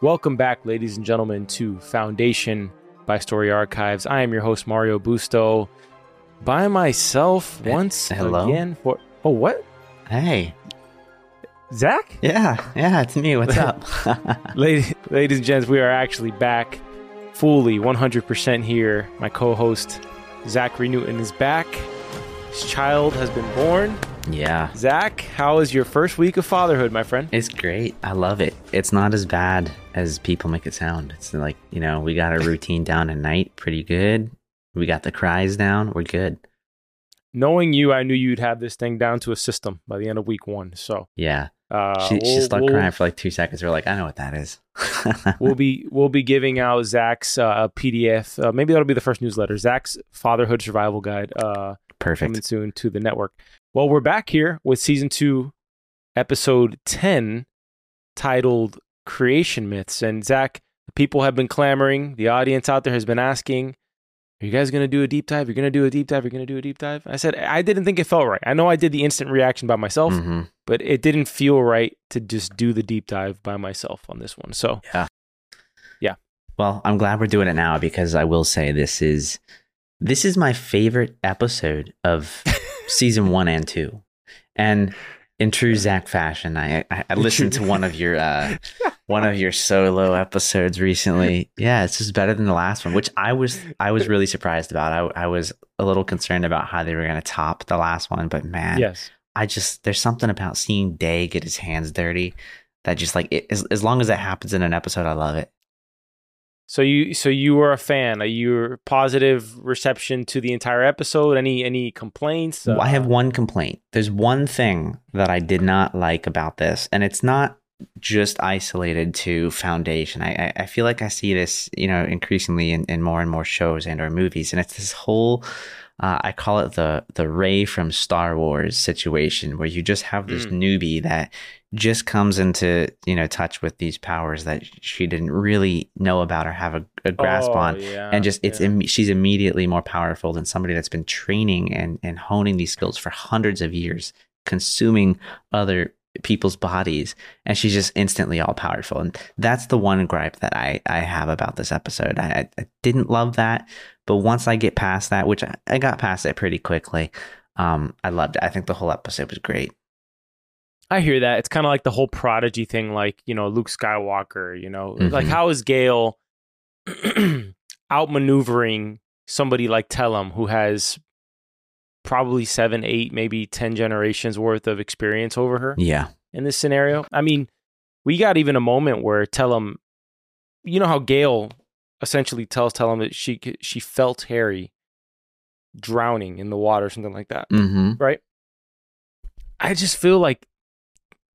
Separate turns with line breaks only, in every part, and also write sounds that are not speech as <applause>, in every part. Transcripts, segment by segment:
Welcome back, ladies and gentlemen, to Foundation by Story Archives. I am your host, Mario Busto, by myself once
hello?
again for. Oh, what?
Hey.
Zach?
Yeah, yeah, it's me. What's up? <laughs> <laughs>
ladies, ladies and gents, we are actually back fully 100% here. My co host, Zachary Newton, is back. His child has been born.
Yeah.
Zach, how is your first week of fatherhood, my friend?
It's great. I love it. It's not as bad as people make it sound. It's like, you know, we got our <laughs> routine down at night pretty good. We got the cries down. We're good.
Knowing you, I knew you'd have this thing down to a system by the end of week one. So
Yeah.
uh,
she, she
we'll-
started
we'll-
crying for like two seconds. We're like, I know what that is. <laughs>
we'll be we'll be giving out Zach's uh, PDF. Uh, maybe that'll be the first newsletter. Zach's Fatherhood Survival Guide uh,
Perfect.
coming soon to the network. Well, we're back here with season two, episode ten, titled "Creation Myths." And Zach, the people have been clamoring. The audience out there has been asking. Are you guys going to do a deep dive? You're going to do a deep dive? You're going to do a deep dive? I said, I didn't think it felt right. I know I did the instant reaction by myself,
hmm
but it didn't feel right to just do the deep dive by myself on this one. So, yeah. Yeah.
Well, I'm glad we're doing it now because I will say this is this is my favorite episode of <laughs> season one and two. And in true Zach fashion, I I, I listened to one of your uh, <laughs> one of your solo episodes recently. Yeah, it's just better than the last one, which I was I was really surprised about. I I was a little concerned about how they were going to top the last one, but man,
yes.
I just there's something about seeing Day get his hands dirty that just like it, as as long as that happens in an episode, I love it.
So you so you were a fan. Are you positive reception to the entire episode? Any any complaints?
Well, I have
Uh,
one complaint. There's one thing that I did not like about this, and it's not just isolated to Foundation. I, I, I feel like I see this, you know, increasingly in, in more and more shows and or movies, and it's this whole. Uh, I call it the the Rey from Star Wars situation, where you just have this
Mm.
newbie that just comes into you know touch with these powers that she didn't really know about or have a, a grasp
oh,
on,
yeah,
and just it's
yeah.
Im- she's immediately more powerful than somebody that's been training and and honing these skills for hundreds of years consuming other people's bodies and she's just instantly all powerful and that's the one gripe that i i have about this episode i, I didn't love that but once i get past that which I, I got past it pretty quickly um i loved it i think the whole episode was great
I hear that. It's kind of like the whole prodigy thing, like you know Luke Skywalker. You know, like
Mhm.
how is Gaal <clears throat> outmaneuvering somebody like Tellem, who has probably seven, eight, maybe ten generations worth of experience over her?
yeah
in this scenario. I mean, we got even a moment where Tellem, you know how Gaal essentially tells Tellem that she she felt Hari drowning in the water, something like that,
mm-hmm
right? I just feel like,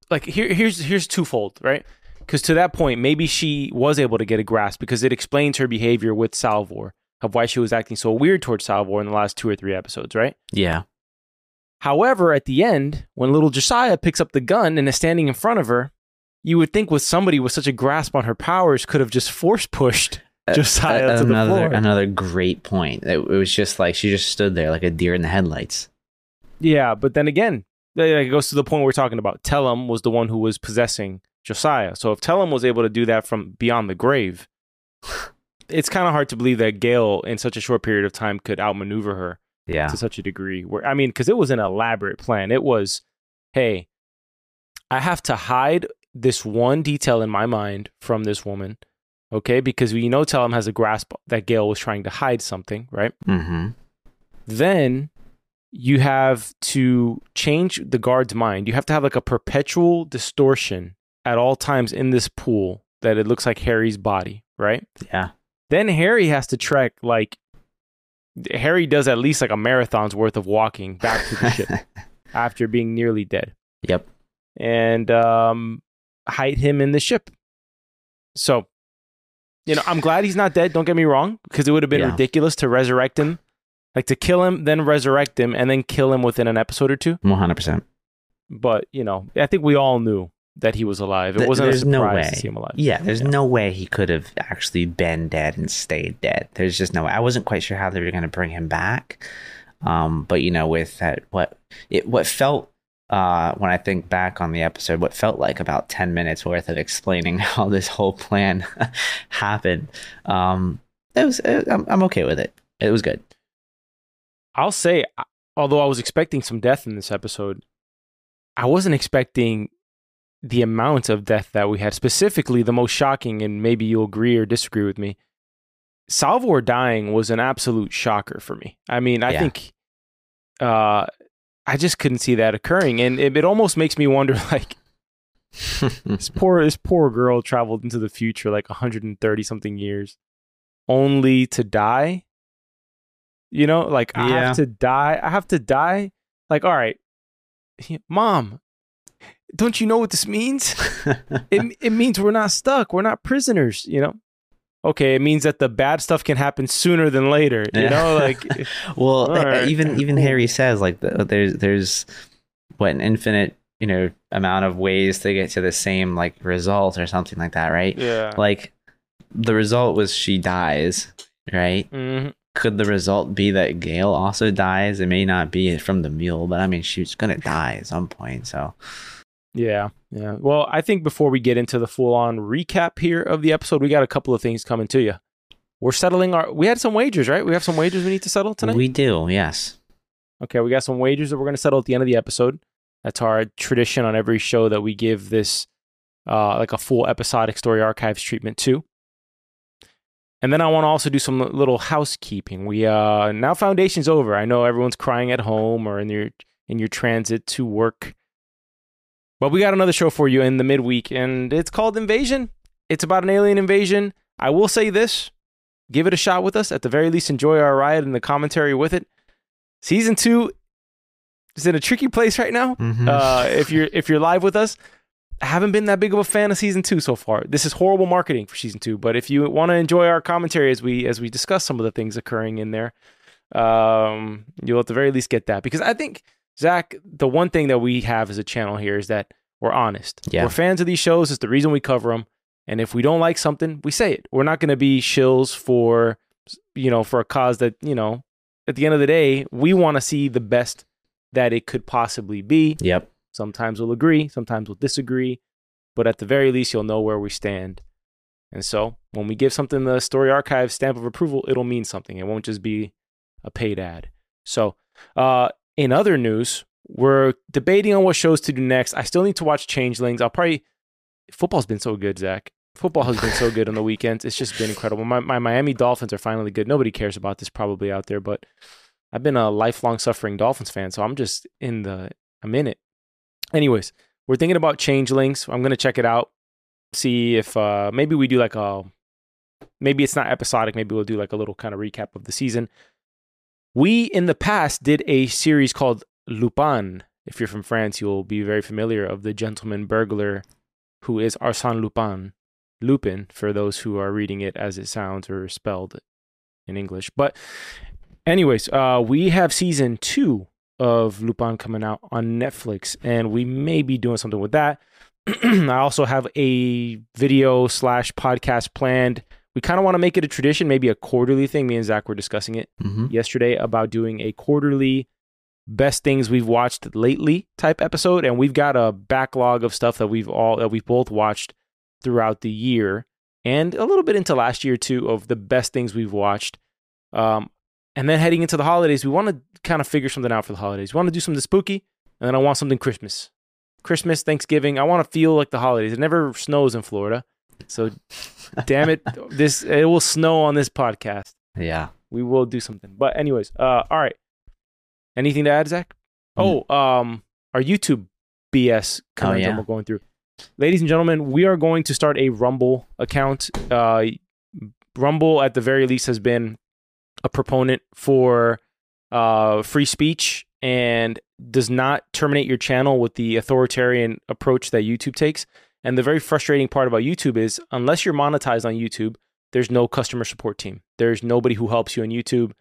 like here here's here's twofold, right? Because to that point, maybe she was able to get a grasp because it explains her behavior with Salvor of why she was acting so weird towards Salvor in the last two or three episodes, right?
yeah
However, at the end, when little Josiah picks up the gun and is standing in front of her, you would think with somebody with such a grasp on her powers could have just force pushed Uh, Josiah
A-
to the
another
floor.
another great point it, it was just like she just stood there like a deer in the headlights
Yeah, but then again, it goes to the point we're talking about. Tellem was the one who was possessing Josiah. So if Tellem was able to do that from beyond the grave, it's kind of hard to believe that Gaal, in such a short period of time, could outmaneuver her
yeah
to such a degree. Where I mean, because it was an elaborate plan. It was, hey, I have to hide this one detail in my mind from this woman, okay? Because we know Tellem has a grasp that Gaal was trying to hide something, right?
mm-hmm
Then you have to change the guard's mind. You have to have like a perpetual distortion at all times in this pool that it looks like Hari's body, right?
yeah
Then Hari has to trek like Hari does at least like a marathon's worth of walking back to the ship <laughs> after being nearly dead
yep
and um, hide him in the ship. So, you know, I'm glad he's not dead. Don't get me wrong, because it would have been
Yeah.
ridiculous to resurrect him, like to kill him, then resurrect him, and then kill him within an episode or two.
100%
But you know, I think we all knew that he was alive. It wasn't a
there's no way.
to see him alive.
Yeah, there's
Yeah.
no way he could have actually been dead and stayed dead. There's just no way. I wasn't quite sure how they were going to bring him back. Um, but you know, with that, what it what felt uh, when I think back on the episode, what felt like about 10 minutes worth of explaining <laughs> how this whole plan <laughs> happened. Um, it was, it, I'm, I'm okay with it. It was good.
I'll say, although I was expecting some death in this episode, I wasn't expecting the amount of death that we had. Specifically, the most shocking, and maybe you'll agree or disagree with me. Salvor dying was an absolute shocker for me. I mean, I yeah. think uh, I just couldn't see that occurring, and it, it almost makes me wonder, <laughs> like, this <laughs> poor this poor girl traveled into the future like 130 something years, only to die. You know, like yeah. I have to die. I have to die. Like, all right, mom, don't you know what this means? <laughs> it it means we're not stuck. We're not prisoners. You know, okay, it means that the bad stuff can happen sooner than later. You know, like <laughs>
well, <laughs> right, even even. Hari says like there's there's what an infinite you know amount of ways to get to the same like result or something like that, right?
Yeah.
Like the result was she dies, right? Mm-hmm. Could the result be that Gaal also dies? It may not be from the mule, but I mean she's gonna die at some point. So
yeah, yeah. Well, I think before we get into the full on recap here of the episode, we got a couple of things coming to you. We're settling our. We had some wagers, right? We have some wagers we need to settle tonight.
We do, yes.
Okay, we got some wagers that we're going to settle at the end of the episode. That's our tradition on every show that we give this uh, like a full episodic story archives treatment to. And then I want to also do some little housekeeping. We uh now foundation's over. I know everyone's crying at home or in your in your transit to work but we got another show for you in the midweek, and it's called Invasion. It's about an alien invasion. I will say this give it a shot with us. At the very least, enjoy our ride and the commentary with it. Season two is in a tricky place right now. Mm-hmm. Uh, if you're if you're live with us, I haven't been that big of a fan of season two so far. This is horrible marketing for season two. But if you want to enjoy our commentary as we as we discuss some of the things occurring in there, um, you'll at the very least get that because I think Zach, the one thing that we have as a channel here is that we're honest. Yeah. We're fans of these shows. It's the reason we cover them. And if we don't like something, we say it. We're not going to be shills for, you know, for a cause that, you know, at the end of the day, we want to see the best that it could possibly be.
Yep.
Sometimes we'll agree, sometimes we'll disagree, but at the very least, you'll know where we stand. And so when we give something the story archive stamp of approval, it'll mean something. It won't just be a paid ad. So, uh, in other news, we're debating on what shows to do next. I still need to watch Changelings. I'll probably football's been so good, Zach. Football has been so good on the weekends. It's just been incredible. My, my Miami Dolphins are finally good. Nobody cares about this probably out there, but I've been a lifelong suffering Dolphins fan, so I'm just in the I'm in it. Anyways, we're thinking about Changelings. I'm gonna check it out. See if uh, maybe we do like a maybe it's not episodic. Maybe we'll do like a little kind of recap of the season. We in the past did a series called Lupin. If you're from France, you'll be very familiar of the gentleman burglar who is Arsène Lupin. Lupin, for those who are reading it as it sounds or spelled in English. But, anyways, uh, we have season two of Lupin coming out on Netflix, and we may be doing something with that. <clears throat> I also have a video slash podcast planned we kind of want to make it a tradition, maybe a quarterly thing. Me and Zach were discussing it mm-hmm. yesterday about doing a quarterly best things we've watched lately type episode, and we've got a backlog of stuff that we've all that we've both watched throughout the year and a little bit into last year too of the best things we've watched. Um, and then heading into the holidays, we want to kind of figure something out for the holidays. We want to do something spooky, and then I want something Christmas. Christmas, Thanksgiving. I want to feel like the holidays. It never snows in Florida. So, damn it, this it will snow on this podcast.
Yeah,
we will do something. But anyways, uh, all right. Anything to add, Zach? Mm. Oh, um, our YouTube BS content oh, yeah. we're going through. Ladies and gentlemen, we are going to start a Rumble account. Uh, Rumble, at the very least, has been a proponent for uh, free speech and does not terminate your channel with the authoritarian approach that YouTube takes. And the very frustrating part about YouTube is unless you're monetized on YouTube, there's no customer support team. There's nobody who helps you on YouTube.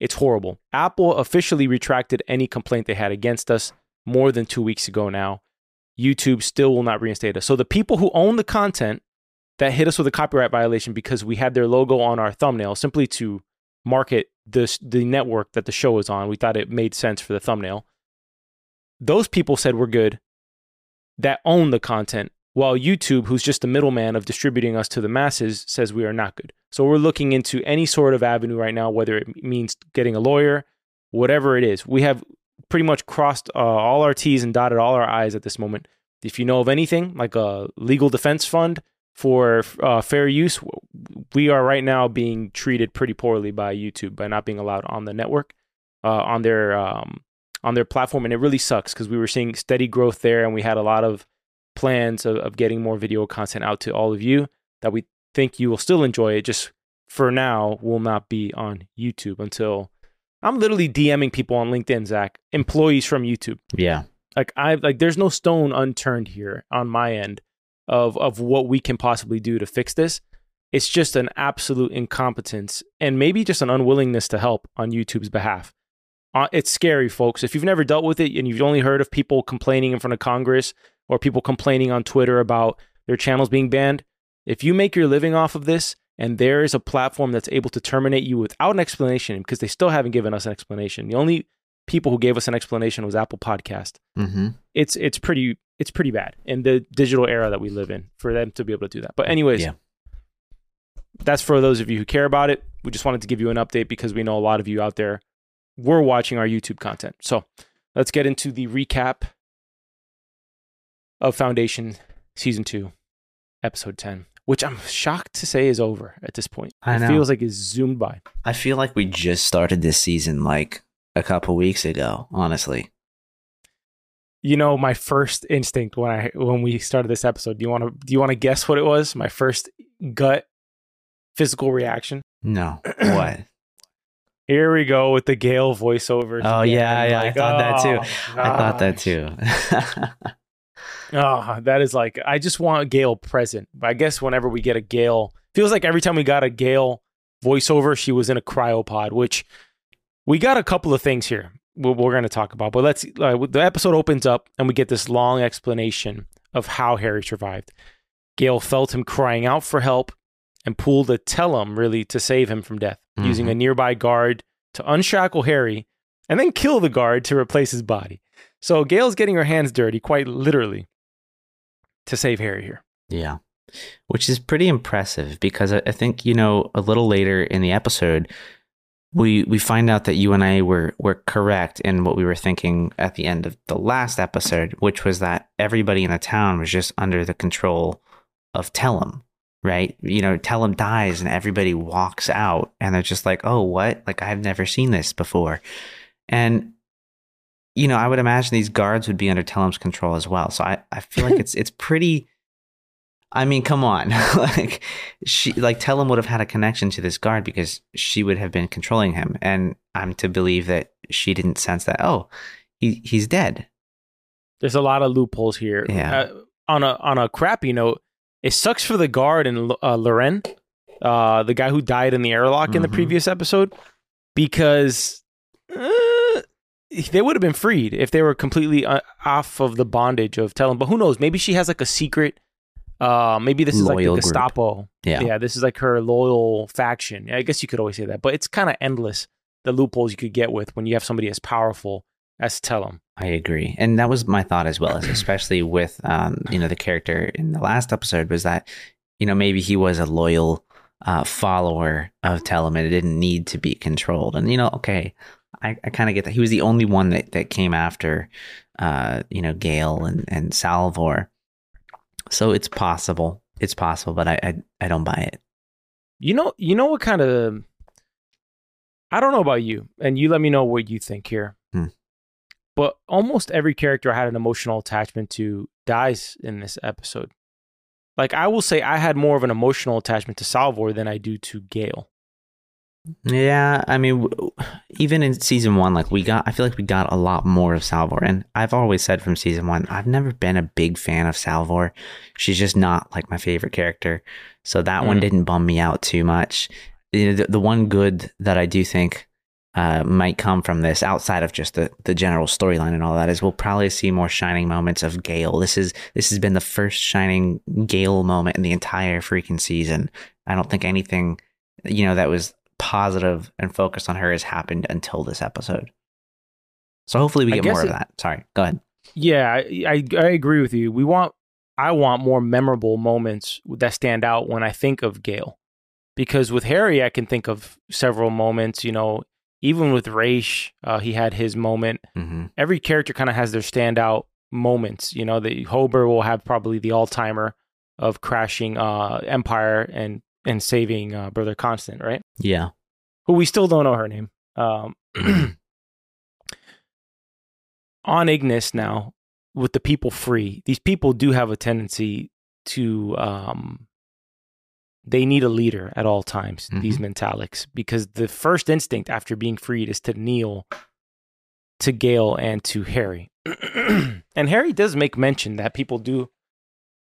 It's horrible. Apple officially retracted any complaint they had against us more than two weeks ago now. YouTube still will not reinstate us. So the people who own the content that hit us with a copyright violation because we had their logo on our thumbnail simply to market this the network that the show is on. We thought it made sense for the thumbnail. those people said we're good that own the content, while YouTube, who's just the middleman of distributing us to the masses, says we are not good. So we're looking into any sort of avenue right now, whether it means getting a lawyer, whatever it is. We have pretty much crossed uh, all our T's and dotted all our I's at this moment. If you know of anything like a legal defense fund for uh, fair use, we are right now being treated pretty poorly by YouTube by not being allowed on the network, uh, on their um, on their platform, and it really sucks because we were seeing steady growth there, and we had a lot of plans of, of getting more video content out to all of you that we think you will still enjoy. It just for now will not be on YouTube until I'm literally DMing people on LinkedIn, Zach, employees from YouTube.
Yeah.
Like I like there's no stone unturned here on my end of of what we can possibly do to fix this. It's just an absolute incompetence and maybe just an unwillingness to help on YouTube's behalf. Uh, it's scary, folks. If you've never dealt with it and you've only heard of people complaining in front of Congress or people complaining on Twitter about their channels being banned, if you make your living off of this and there is a platform that's able to terminate you without an explanation because they still haven't given us an explanation. The only people who gave us an explanation was Apple Podcast.
Mm-hmm.
It's it's pretty it's pretty bad in the digital era that we live in for them to be able to do that. But anyways,
Yeah.
that's for those of you who care about it. We just wanted to give you an update because we know a lot of you out there were watching our YouTube content. So let's get into the recap of Foundation Season 2, Episode 10, which I'm shocked to say is over at this point.
I
it
know.
feels like it's zoomed by.
I feel like we just started this season like a couple weeks ago, honestly.
You know, my first instinct when I when we started this episode, do you want to do you want to guess what it was? My first gut physical reaction.
No. <clears throat> what?
Here we go with the Gaal voiceover.
Oh, yeah, yeah, I thought that oh, too.
oh,
I thought <laughs> that too.
Oh, that is like I just want Gaal present. But I guess whenever we get a Gaal, feels like every time we got a Gaal voiceover, she was in a cryopod. Which we got a couple of things here we're, we're going to talk about. But let's uh, the episode opens up and we get this long explanation of how Hari survived. Gaal felt him crying out for help and pulled a Tellem really to save him from death, using a nearby guard to unshackle Hari and then kill the guard to replace his body. So Gail's getting her hands dirty, quite literally, to save Hari here.
Yeah. Which is pretty impressive because I think, you know, a little later in the episode, we we find out that you and I were were correct in what we were thinking at the end of the last episode, which was that everybody in the town was just under the control of Tellem, right? You know, Tellem dies and everybody walks out and they're just like, "Oh, what? Like I've never seen this before." And you know, I would imagine these guards would be under Tellem's control as well. So I, I feel like it's <laughs> it's pretty I mean, come on. <laughs> like she like Tellem would have had a connection to this guard because she would have been controlling him. And I'm to believe that she didn't sense that, oh, he he's dead.
There's a lot of loopholes here.
Yeah.
Uh, on a on a crappy note, it sucks for the guard and uh, Loren, uh, the guy who died in the airlock in the
Mhm.
previous episode, because they would have been freed if they were completely uh, off of the bondage of Tellem. But who knows? Maybe she has like a secret. Uh, maybe this is like
Loyal
the
group.
Gestapo.
Yeah.
yeah, this is like her loyal faction. I guess you could always say that, but it's kind of endless the loopholes you could get with when you have somebody as powerful as Tellem.
I agree. And that was my thought as well, especially with um, you know, the character in the last episode was that, you know, maybe he was a loyal uh, follower of Tellem and it didn't need to be controlled. And, you know, okay, I, I kind of get that. He was the only one that, that came after, uh, you know, Gaal and, and Salvor. So it's possible. It's possible, but I, I, I don't buy it.
You know, you know what kind of I don't know about you, and you let me know what you think here.
Hmm.
But almost every character I had an emotional attachment to dies in this episode. Like I will say I had more of an emotional attachment to Salvor than I do to Gaal.
Yeah, I mean, w- even in season one, like we got, I feel like we got a lot more of Salvor. And I've always said from season one, I've never been a big fan of Salvor. She's just not like my favorite character. So that one
Mm.
didn't bum me out too much. You know, The, the one good that I do think uh, might come from this, outside of just the, the general storyline and all that, is we'll probably see more shining moments of Gaal. This is this has been the first shining Gale moment in the entire freaking season. I don't think anything, you know, that was positive and focused on her has happened until this episode. So hopefully we get more
guess
of that. Sorry, go ahead.
Yeah, I, I I agree with you. We want I want more memorable moments that stand out when I think of Gaal. Because with Hari, I can think of several moments. You know, even with Ra's, uh, he had his moment.
Mm-hmm.
Every character kind of has their standout moments. You know, the Hober will have probably the all timer of crashing uh, Empire and and saving uh, Brother Constant, right?
Yeah.
Who we still don't know her name. Um, <clears throat> on Ignis now, with the people free, these people do have a tendency to um, they need a leader at all times,
Mhm.
these mentalics, because the first instinct after being freed is to kneel to Gaal and to Hari. <clears throat> and Hari does make mention that people do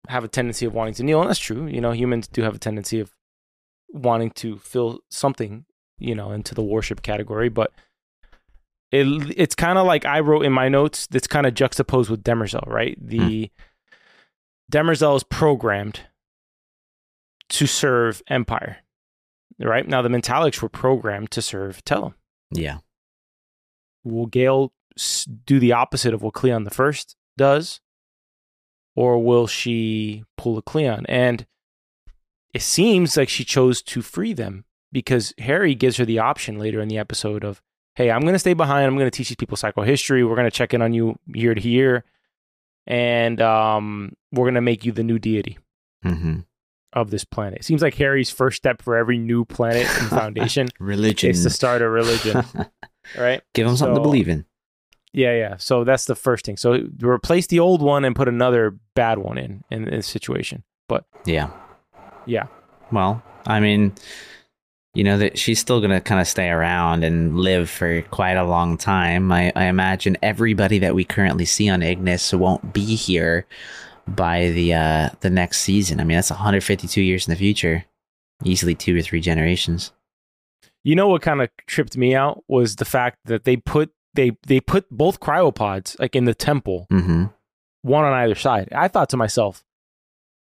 have a tendency of wanting to kneel, and that's true. You know, humans do have a tendency of wanting to fill something, you know, into the worship category, but it it's kind of like I wrote in my notes. That's kind of juxtaposed with Demerzel, right? The hmm. Demerzel is programmed to serve Empire, right? Now the Mentalics were programmed to serve Tellem.
Yeah.
Will Gaal s- do the opposite of what Cleon the First does, or will she pull a Cleon? And it seems like she chose to free them because Hari gives her the option later in the episode of, "Hey, I'm going to stay behind. I'm going to teach these people psychohistory. We're going to check in on you year to year, and um, we're going to make you the new deity."
Mm-hmm.
of this planet. It seems like Hari's first step for every new planet in <laughs> Foundation
Religion.
is to start a religion, <laughs> right?
Give them something to believe in.
Yeah, yeah. So that's the first thing. So replace the old one and put another bad one in in this situation. But
Yeah.
Yeah,
Well, I mean, you know that she's still gonna kind of stay around and live for quite a long time. I, I imagine everybody that we currently see on Ignis won't be here by the uh the next season. I mean, that's 152 years in the future, easily two or three generations.
you know what kind of tripped me out was the fact that they put they they put both cryopods like in the temple,
Mm-hmm.
one on either side. I thought to myself,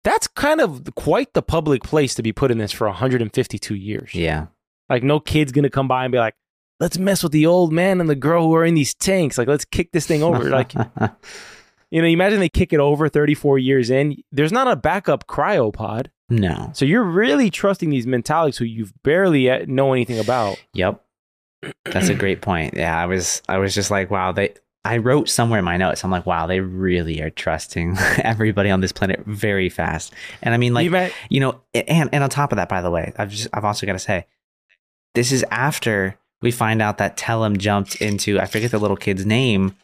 that's kind of quite the public place to be put in this for 152 years.
Yeah.
Like no kid's gonna come by and be like, let's mess with the old man and the girl who are in these tanks. Like let's kick this thing over. like <laughs> you know, imagine they kick it over 34 years in. There's not a backup cryopod,
no.
so you're really trusting these mentalics who you've barely know anything about.
Yep. That's a great point. Yeah, I was I was just like, wow, they I wrote somewhere in my notes. I'm like, wow, they really are trusting <laughs> everybody on this planet very fast. And I mean like
you
you know, and and on top of that, by the way, I've just I've also got to say, this is after we find out that Tellem jumped into I forget the little kid's name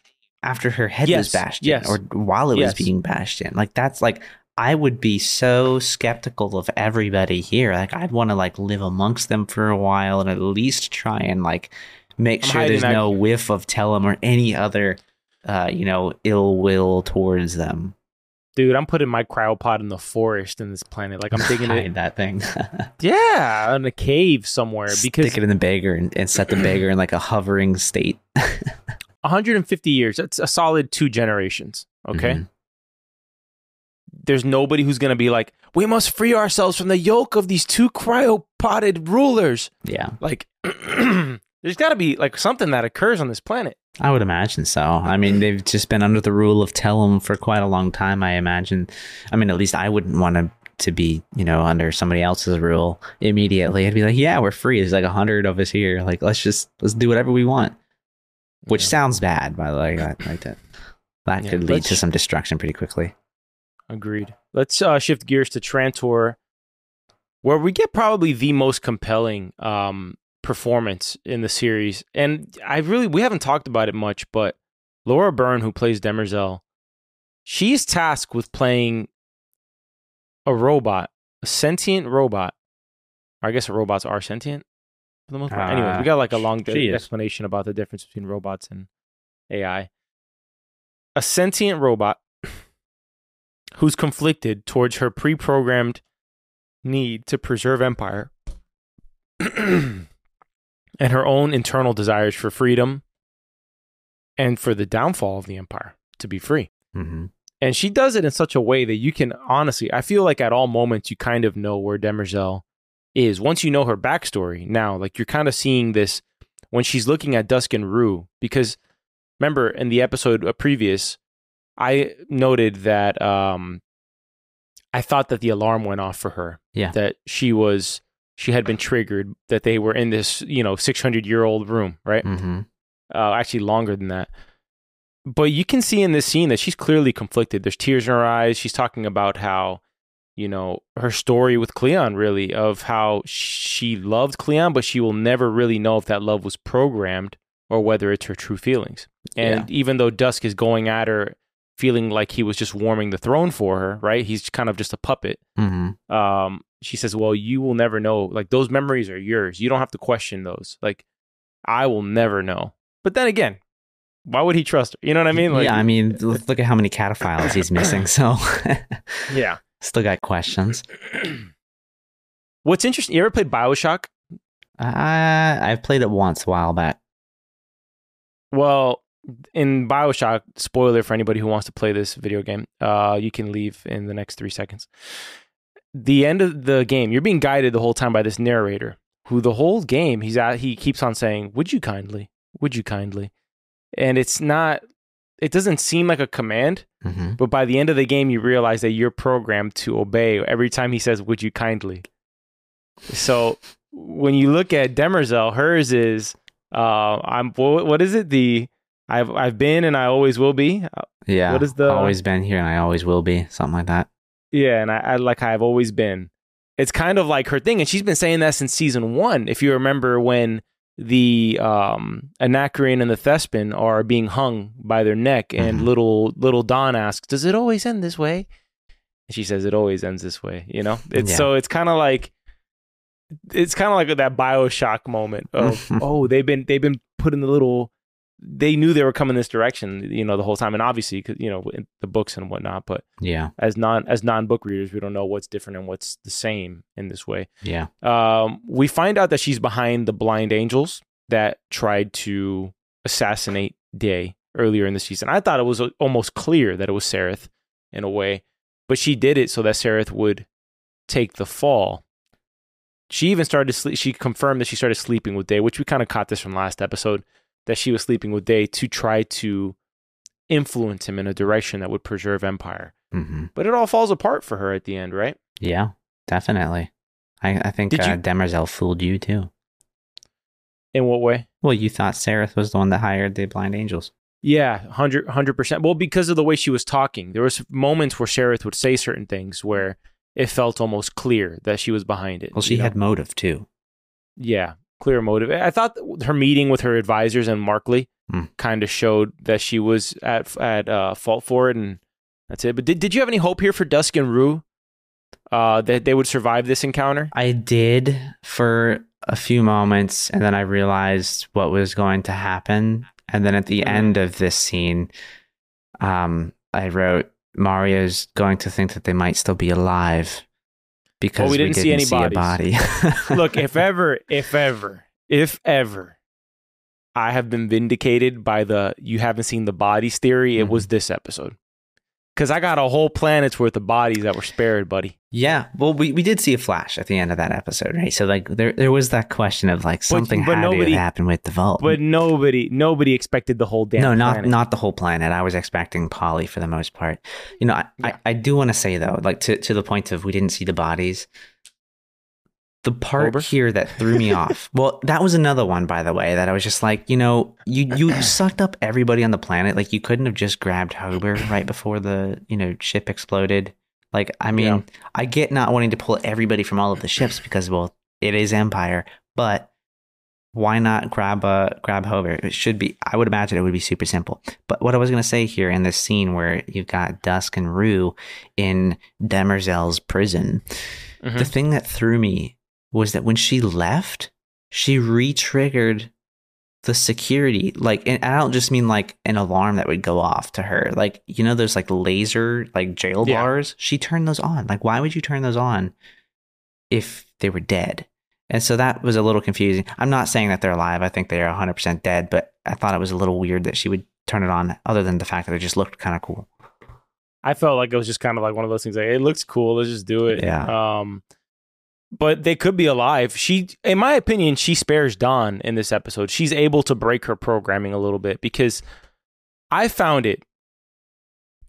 after her head
Yes,
was bashed
yes.
in, or while it
Yes.
was being bashed in. Like that's like I would be so skeptical of everybody here. Like I'd want to like live amongst them for a while and at least try and like make
I'm
sure there's
that-
no whiff of Tellem or any other uh, you know, ill will towards them.
dude. I'm putting my cryopod in the forest in this planet. Like I'm <laughs>
Hide
it,
that thing. <laughs>
yeah, in a cave somewhere because
stick it in the bagger and, and set the bagger in like a hovering state. <laughs>
150 years. That's a solid two generations. Okay.
Mhm.
there's nobody who's to be like, we must free ourselves from the yoke of these two cryopoded rulers.
Yeah,
Like, <clears throat> there's got to be like something that occurs on this planet.
I would imagine so. I mean, they've just been under the rule of Tellem for quite a long time. I imagine. I mean, at least I wouldn't want to to be, you know, under somebody else's rule immediately. I'd be like, yeah, we're free. There's like a hundred of us here. Like, let's just let's do whatever we want. Which
Yeah.
sounds bad, by the way. Like, like that. That
Yeah,
could lead to some destruction pretty quickly.
Agreed. Let's uh, shift gears to Trantor, where we get probably the most compelling um, performance in the series. And I really, we haven't talked about it much, but Laura Birn, who plays Demerzel, she's tasked with playing a robot, a sentient robot. Or I guess robots are sentient for the most part. Anyway,
Uh,
we got like a long
is.
explanation about the difference between robots and AI. A sentient robot <coughs> who's conflicted towards her pre-programmed need to preserve empire <coughs> and her own internal desires for freedom and for the downfall of the empire to be free.
hmm
And she does it in such a way that you can honestly, I feel like at all moments you kind of know where Demerzel is. Once you know her backstory now, like you're kind of seeing this when she's looking at Dusk and Rue, because remember in the episode uh, previous, I noted that um, I thought that the alarm went off for her.
Yeah.
That she was she had been triggered. That they were in this you know six hundred year old room, right?
Mm-hmm.
Uh, actually, longer than that. But you can see in this scene that she's clearly conflicted. There's tears in her eyes. She's talking about how you know her story with Cleon, really, of how she loved Cleon, but she will never really know if that love was programmed or whether it's her true feelings. And even though Dusk is going at her feeling like he was just warming the throne for her, right? He's kind of just a puppet.
Mm-hmm.
Um, she says, "Well, you will never know. Like those memories are yours. You don't have to question those. Like I will never know." But then again, why would he trust her? You know what I mean? Like,
yeah, I mean, look at how many cataphiles he's missing. <coughs> So
yeah, <laughs>
still got questions. <clears throat>
What's interesting? You ever played Bioshock?
Uh, I've played it once a while back.
Well, in Bioshock, spoiler for anybody who wants to play this video game, uh, you can leave in the next three seconds. The end of the game, you're being guided the whole time by this narrator, who the whole game he's at, he keeps on saying, "Would you kindly? Would you kindly?" And it's not, it doesn't seem like a command,
Mm-hmm.
but by the end of the game, you realize that you're programmed to obey every time he says, "Would you kindly?" So when you look at Demerzel, hers is, uh, "I'm what, what is it? The I've I've been and I always will be. Uh,
Yeah.
What is the-
always been here and I always will be? Something like that.
Yeah, and I, I like I've always been. It's kind of like her thing, and she's been saying that since season one. If you remember when the um Anacreon and the Thespin are being hung by their neck, and
Mhm.
little little Dawn asks, "Does it always end this way?" And she says, "It always ends this way." You know, it's
Yeah.
so it's kind of like it's kind of like that Bioshock moment of <laughs> oh they've been they've been putting the little they knew they were coming this direction you know the whole time and obviously 'cause, you know in the books and whatnot but
Yeah.
as non as non book readers, we don't know what's different and what's the same in this way.
Yeah.
Um, we find out that she's behind the blind angels that tried to assassinate Day earlier in the season. I thought it was uh, almost clear that it was Sareth in a way, but she did it so that Sareth would take the fall. She even started to sleep. She confirmed that she started sleeping with Day, which we kind of caught this from last episode, that she was sleeping with Day to try to influence him in a direction that would preserve Empire.
Mm-hmm.
But it all falls apart for her at the end, right?
Yeah. Definitely. I, I think
Did
uh,
you-
Demerzel fooled you too.
In what way?
Well, you thought Sareth was the one that hired the blind angels.
Yeah, 100 percent. Well, because of the way she was talking, there was moments where Sareth would say certain things where it felt almost clear that she was behind it.
Well, she
you know?
had motive too.
yeah, clear motive. I thought her meeting with her advisors and Markley
Hmm.
kind of showed that she was at at uh, fault for it, and that's it. But did did you have any hope here for Dusk and Rue? Uh, that they would survive this encounter?
I did for a few moments, and then I realized what was going to happen. And then at the
Mhm.
end of this scene, um, I wrote Mario's going to think that they might still be alive because
Well, we didn't see any
a body. <laughs>
Look, if <laughs> ever, if ever, if ever, I have been vindicated by the you haven't seen the bodies theory, it
Mhm.
was this episode. Because I got a whole planet's worth of bodies that were spared, buddy.
yeah, well, we, we did see a flash at the end of that episode, right? So like there there was that question of like something
but
had to
nobody-
have happened with the vault.
But nobody, nobody expected the whole damn.
no, not
planet.
not the whole planet. I was expecting Poly for the most part. You know, I,
Yeah.
I, I do want to say though, like to, to the point of we didn't see the bodies. The part
Hober?
here that threw me <laughs> off. Well, that was another one, by the way, that I was just like, you know, you you <clears throat> sucked up everybody on the planet. Like you couldn't have just grabbed Hober right before the you know ship exploded. Like I mean,
Yeah.
I get not wanting to pull everybody from all of the ships because well, it is Empire, but why not grab a grab Hober? It should be. I would imagine it would be super simple. But what I was going to say here in this scene where you've got Dusk and Rue in Demerzel's prison,
Mhm.
the thing that threw me was that when she left, she re-triggered the security. Like, and I don't just mean like an alarm that would go off to her. Like, you know, those like laser like jail
Yeah.
bars. She turned those on. Like, why would you turn those on if they were dead? And so that was a little confusing. I'm not saying that they're alive. I think they are 100% dead, but I thought it was a little weird that she would turn it on, other than the fact that it just looked kind of cool.
I felt like it was just kind of like one of those things. Like it looks cool, let's just do it.
Yeah.
Um, but they could be alive. She, in my opinion, she spares Dawn in this episode. She's able to break her programming a little bit because I found it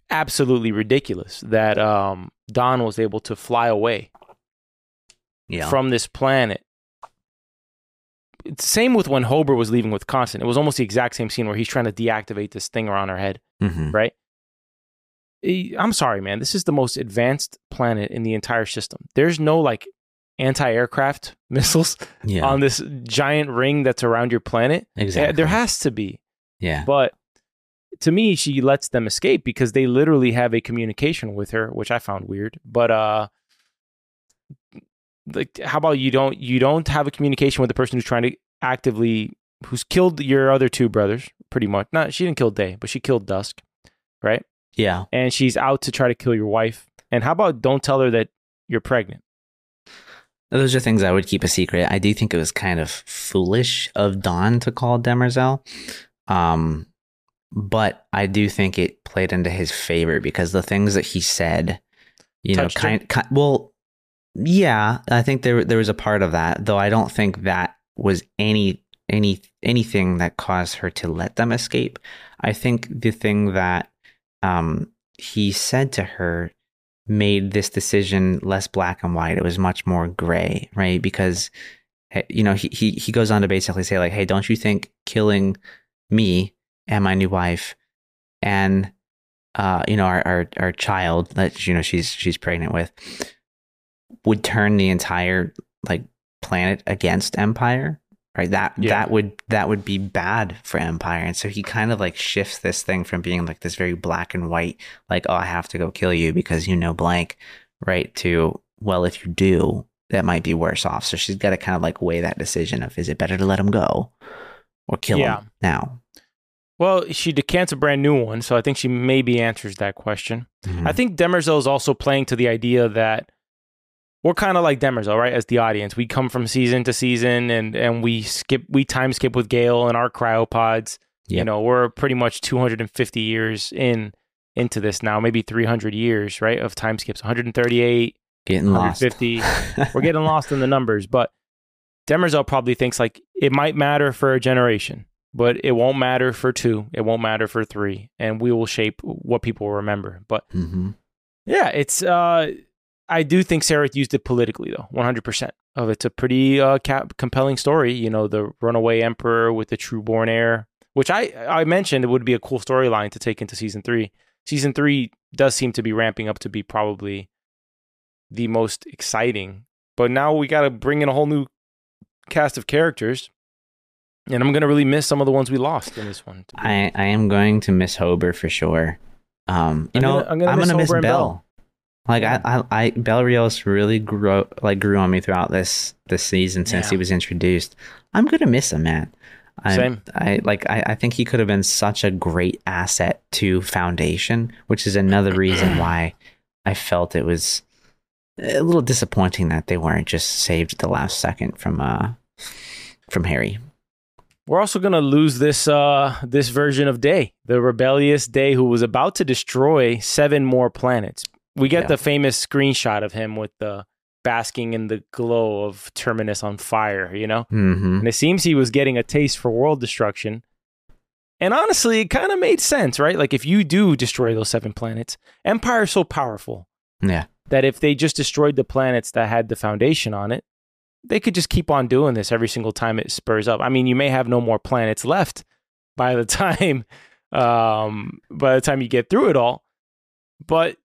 absolutely ridiculous that um, Dawn was able to fly away
Yeah.
from this planet. It's same with when Hober was leaving with Constant. It was almost the exact same scene where he's trying to deactivate this thing around her head.
Mhm.
right? I'm sorry, man. This is the most advanced planet in the entire system. There's no like anti-aircraft <laughs> missiles
Yeah.
on this giant ring that's around your planet.
Exactly.
There has to be.
yeah.
But to me, she lets them escape because they literally have a communication with her, which I found weird. But uh like how about you don't you don't have a communication with the person who's trying to actively who's killed your other two brothers, pretty much. Not she didn't kill Day, but she killed Dusk, right?
Yeah.
and she's out to try to kill your wife. And how about don't tell her that you're pregnant?
Those are things I would keep a secret. I do think it was kind of foolish of Dawn to call Demerzel. Um, but I do think it played into his favor because the things that he said, you know,
Touched her?
kind, kind well, yeah, I think there there was a part of that, though I don't think that was any any anything that caused her to let them escape. I think the thing that um, he said to her made this decision less black and white. It was much more gray, right? Because eh, you know he he he goes on to basically say like, "Hey, don't you think killing me and my new wife and uh, you know our, our our child that you know she's she's pregnant with would turn the entire like planet against Empire?" Right, that
Yeah.
that would that would be bad for Empire, and so he kind of like shifts this thing from being like this very black and white like, oh, I have to go kill you because you know blank, right? To, well, if you do, that might be worse off. So she's got to kind of like weigh that decision of is it better to let him go or kill
Yeah.
him now?
Well, she decants a brand new one, so I think she maybe answers that question.
Mhm.
I think Demerzel is also playing to the idea that we're kind of like Demerzel, right? As the audience, we come from season to season, and and we skip, we time skip with Gaal and our cryopods. You know, we're pretty much 250 years in into this now, maybe 300 years, right? Of time skips, 138,
Getting lost.
150. <laughs> we're getting lost in the numbers, but Demerzel probably thinks like it might matter for a generation, but it won't matter for two. It won't matter for three, and we will shape what people remember. But
hmm
yeah, it's. uh I do think Sarah used it politically though, 100 percent of it's a pretty uh, cap- compelling story. You know, the runaway emperor with the true-born heir, which I I mentioned it would be a cool storyline to take into season three. Season three does seem to be ramping up to be probably the most exciting, but now we got to bring in a whole new cast of characters, and I'm gonna really miss some of the ones we lost in this one.
I, I am going to miss Hober for sure. Um, you
I'm
know,
gonna- I'm gonna miss
gonna miss Bel.
Bel.
Like
Yeah.
I, I, I, Bel Riose really grew like grew on me throughout this this season since
Yeah.
he was introduced. I'm gonna miss him, man. I,
Same.
I like. I, I think he could have been such a great asset to Foundation, which is another reason <clears throat> why I felt it was a little disappointing that they weren't just saved at the last second from uh from Hari.
We're also gonna lose this uh this version of Day, the rebellious Day who was about to destroy seven more planets. We get
Yeah.
the famous screenshot of him with the basking in the glow of Terminus on fire, you know?
Mm-hmm.
And it seems he was getting a taste for world destruction. And honestly, it kind of made sense, right? Like if you do destroy those seven planets, Empire is so powerful
Yeah.
that if they just destroyed the planets that had the foundation on it, they could just keep on doing this every single time it spurs up. I mean, you may have no more planets left by the <laughs> time um by the time you get through it all, but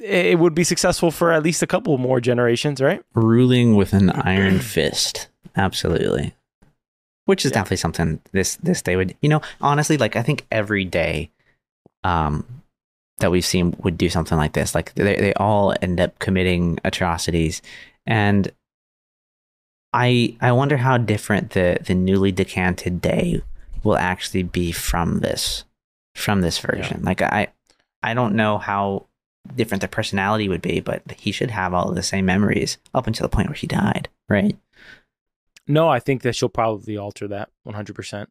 it would be successful for at least a couple more generations, right?
ruling with an iron fist. Absolutely. Which is
Yeah.
definitely something this this day would you know, honestly, like I think every day um that we've seen would do something like this. Like they they all end up committing atrocities. And I I wonder how different the the newly decanted day will actually be from this from this version. Like I I don't know how different the personality would be, but he should have all of the same memories up until the point where he died, right?
No, I think that she'll probably alter that 100%.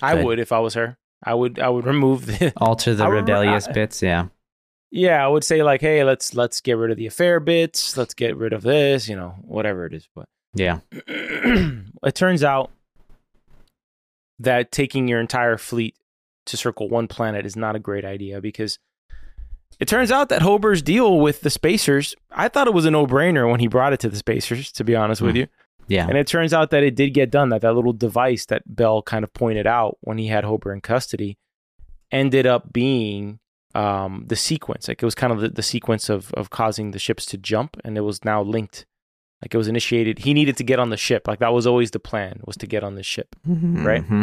I would if I was her. I would I would remove the <laughs>
alter the
I would-
rebellious
I-
bits. Yeah,
Yeah, I would say like, hey, let's let's get rid of the affair bits, let's get rid of this, you know, whatever it is. But
yeah, <clears throat>
it turns out that taking your entire fleet to circle one planet is not a great idea because it turns out that Hober's deal with the Spacers, I thought it was a no brainer when he brought it to the Spacers, to be honest mm. with hmm. you.
Yeah.
And it turns out that it did get done, that that little device that Bel kind of pointed out when he had Hober in custody ended up being um, the sequence. Like it was kind of the, the sequence of, of causing the ships to jump, and it was now linked. Like it was initiated. He needed to get on the ship. Like that was always the plan, was to get on the ship. Mm-hmm. Right? Mm-hmm.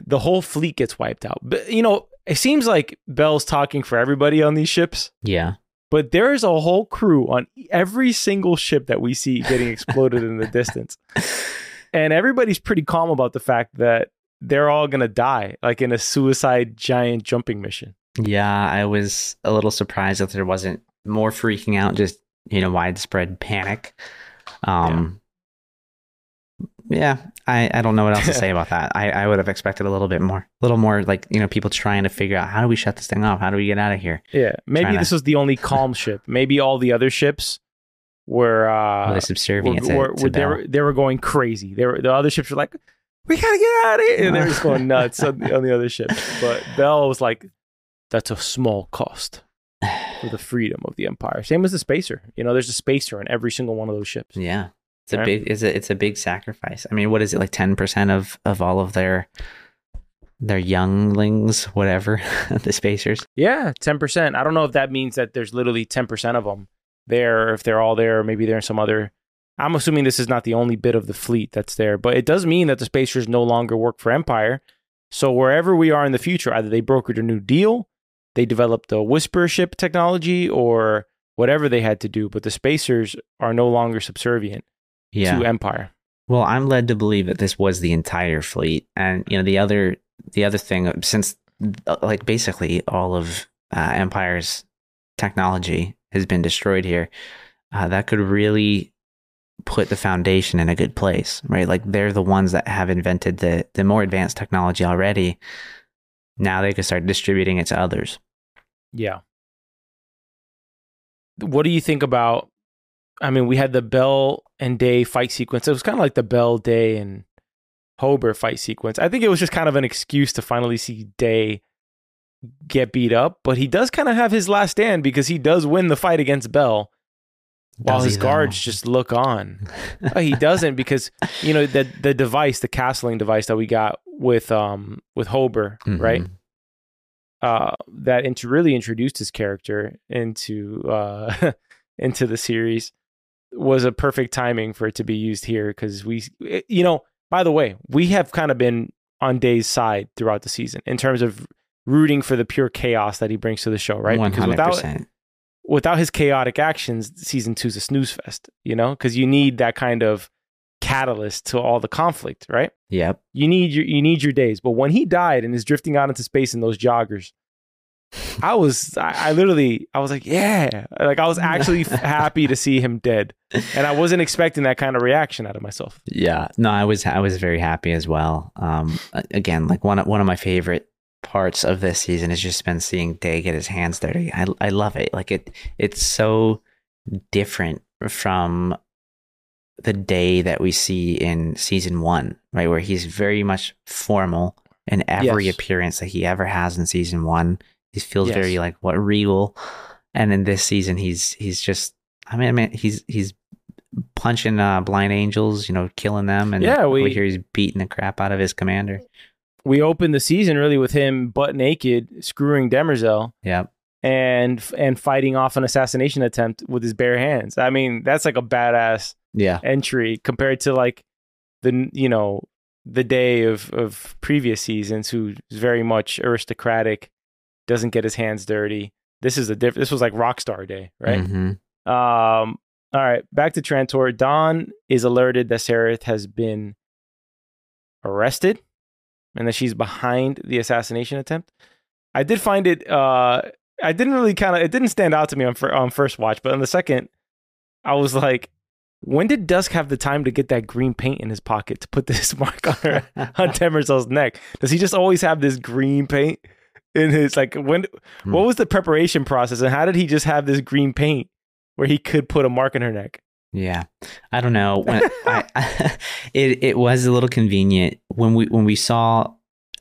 <laughs> the whole fleet gets wiped out. But, you know, it seems like Bel's talking for everybody on these ships.
Yeah.
But there is a whole crew on every single ship that we see getting exploded in the <laughs> distance. And everybody's pretty calm about the fact that they're all going to die, like in a suicide giant jumping mission.
Yeah, I was a little surprised that there wasn't more freaking out, just, you know, widespread panic. Um, yeah, I, I don't know what else to say <laughs> about that. I, I would have expected a little bit more, a little more like, you know, people trying to figure out how do we shut this thing off? How do we get out of here?
Yeah. Maybe this to... was the only calm <laughs> ship. Maybe all the other ships were, uh,
were they subservient
were, were,
to, to
they, were, they were going crazy. They were, the other ships were like, we gotta get out of here. And they were just going nuts on, the, on the other ships. But <laughs> Bel was like, that's a small cost for the <sighs> freedom of the Empire. Same as the spacer. You know, there's a spacer in every single one of those ships.
Yeah. It's a big it's a it's a big sacrifice. I mean, what is it like ten percent of of all of their their younglings, whatever, <laughs> the spacers?
Yeah, ten percent. I don't know if that means that there's literally ten percent of them there, or if they're all there, or maybe they're in some other. I'm assuming this is not the only bit of the fleet that's there, but it does mean that the spacers no longer work for Empire. So wherever we are in the future, either they brokered a new deal, they developed a whisper ship technology, or whatever they had to do, but the spacers are no longer subservient yeah. to Empire.
Well, I'm led to believe that this was the entire fleet, and you know the other the other thing since like basically all of uh, Empire's technology has been destroyed here, uh, that could really put the foundation in a good place, right? Like they're the ones that have invented the the more advanced technology already. Now they could start distributing it to others.
Yeah. What do you think about I mean, we had the Bel and Day fight sequence. It was kind of like the Bel, Day, and Hober fight sequence. I think it was just kind of an excuse to finally see Day get beat up, but he does kind of have his last stand because he does win the fight against Bel. While his guards just look on, <laughs> he doesn't because you know the the device, the castling device that we got with um with Hober, mm-hmm. right? Uh, that into really introduced his character into uh <laughs> into the series was a perfect timing for it to be used here because we, eh, you know, by the way, we have kind of been on Day's side throughout the season in terms of rooting for the pure chaos that he brings to the show, right?
100%. Because without
without his chaotic actions, season two's a snooze fest, you know, because you need that kind of catalyst to all the conflict, right?
Yep.
You need your you need your days, but when he died and is drifting out into space in those joggers, I was, I, I, literally, I was like, yeah, like I was <laughs> actually happy to see him dead, and I wasn't expecting that kind of reaction out of myself.
Yeah, no, I was, I was very happy as well. Um, again, like one, one of my favorite parts of this season has just been seeing Day get his hands dirty. I, I love it. Like it, it's so different from the day that we see in season one, right, where he's very much formal in every yes. appearance that he ever has in season one he feels yes. very like what regal. And in this season, he's he's just I mean, I mean he's he's punching uh, blind angels, you know, killing them, and yeah, we, we hear he's beating the crap out of his commander.
We opened the season really with him butt naked, screwing Demerzel.
Yeah.
And and fighting off an assassination attempt with his bare hands. I mean, that's like a badass
yeah
entry compared to like the you know the day of of previous seasons, who's very much aristocratic doesn't get his hands dirty. This is a diff- This was like rock star Day, right? Mm-hmm. Um. All right, back to Trantor. Dawn is alerted that Sareth has been arrested and that she's behind the assassination attempt. I did find it. Uh, I didn't really kind of. It didn't stand out to me on, fir- on first watch, but on the second, I was like, when did Dusk have the time to get that green paint in his pocket to put this <laughs> mark on her on <laughs> Demerzel's neck? Does he just always have this green paint? In his like when hmm. what was the preparation process and how did he just have this green paint where he could put a mark in her neck
yeah i don't know when I, <laughs> I, <laughs> it, it was a little convenient when we when we saw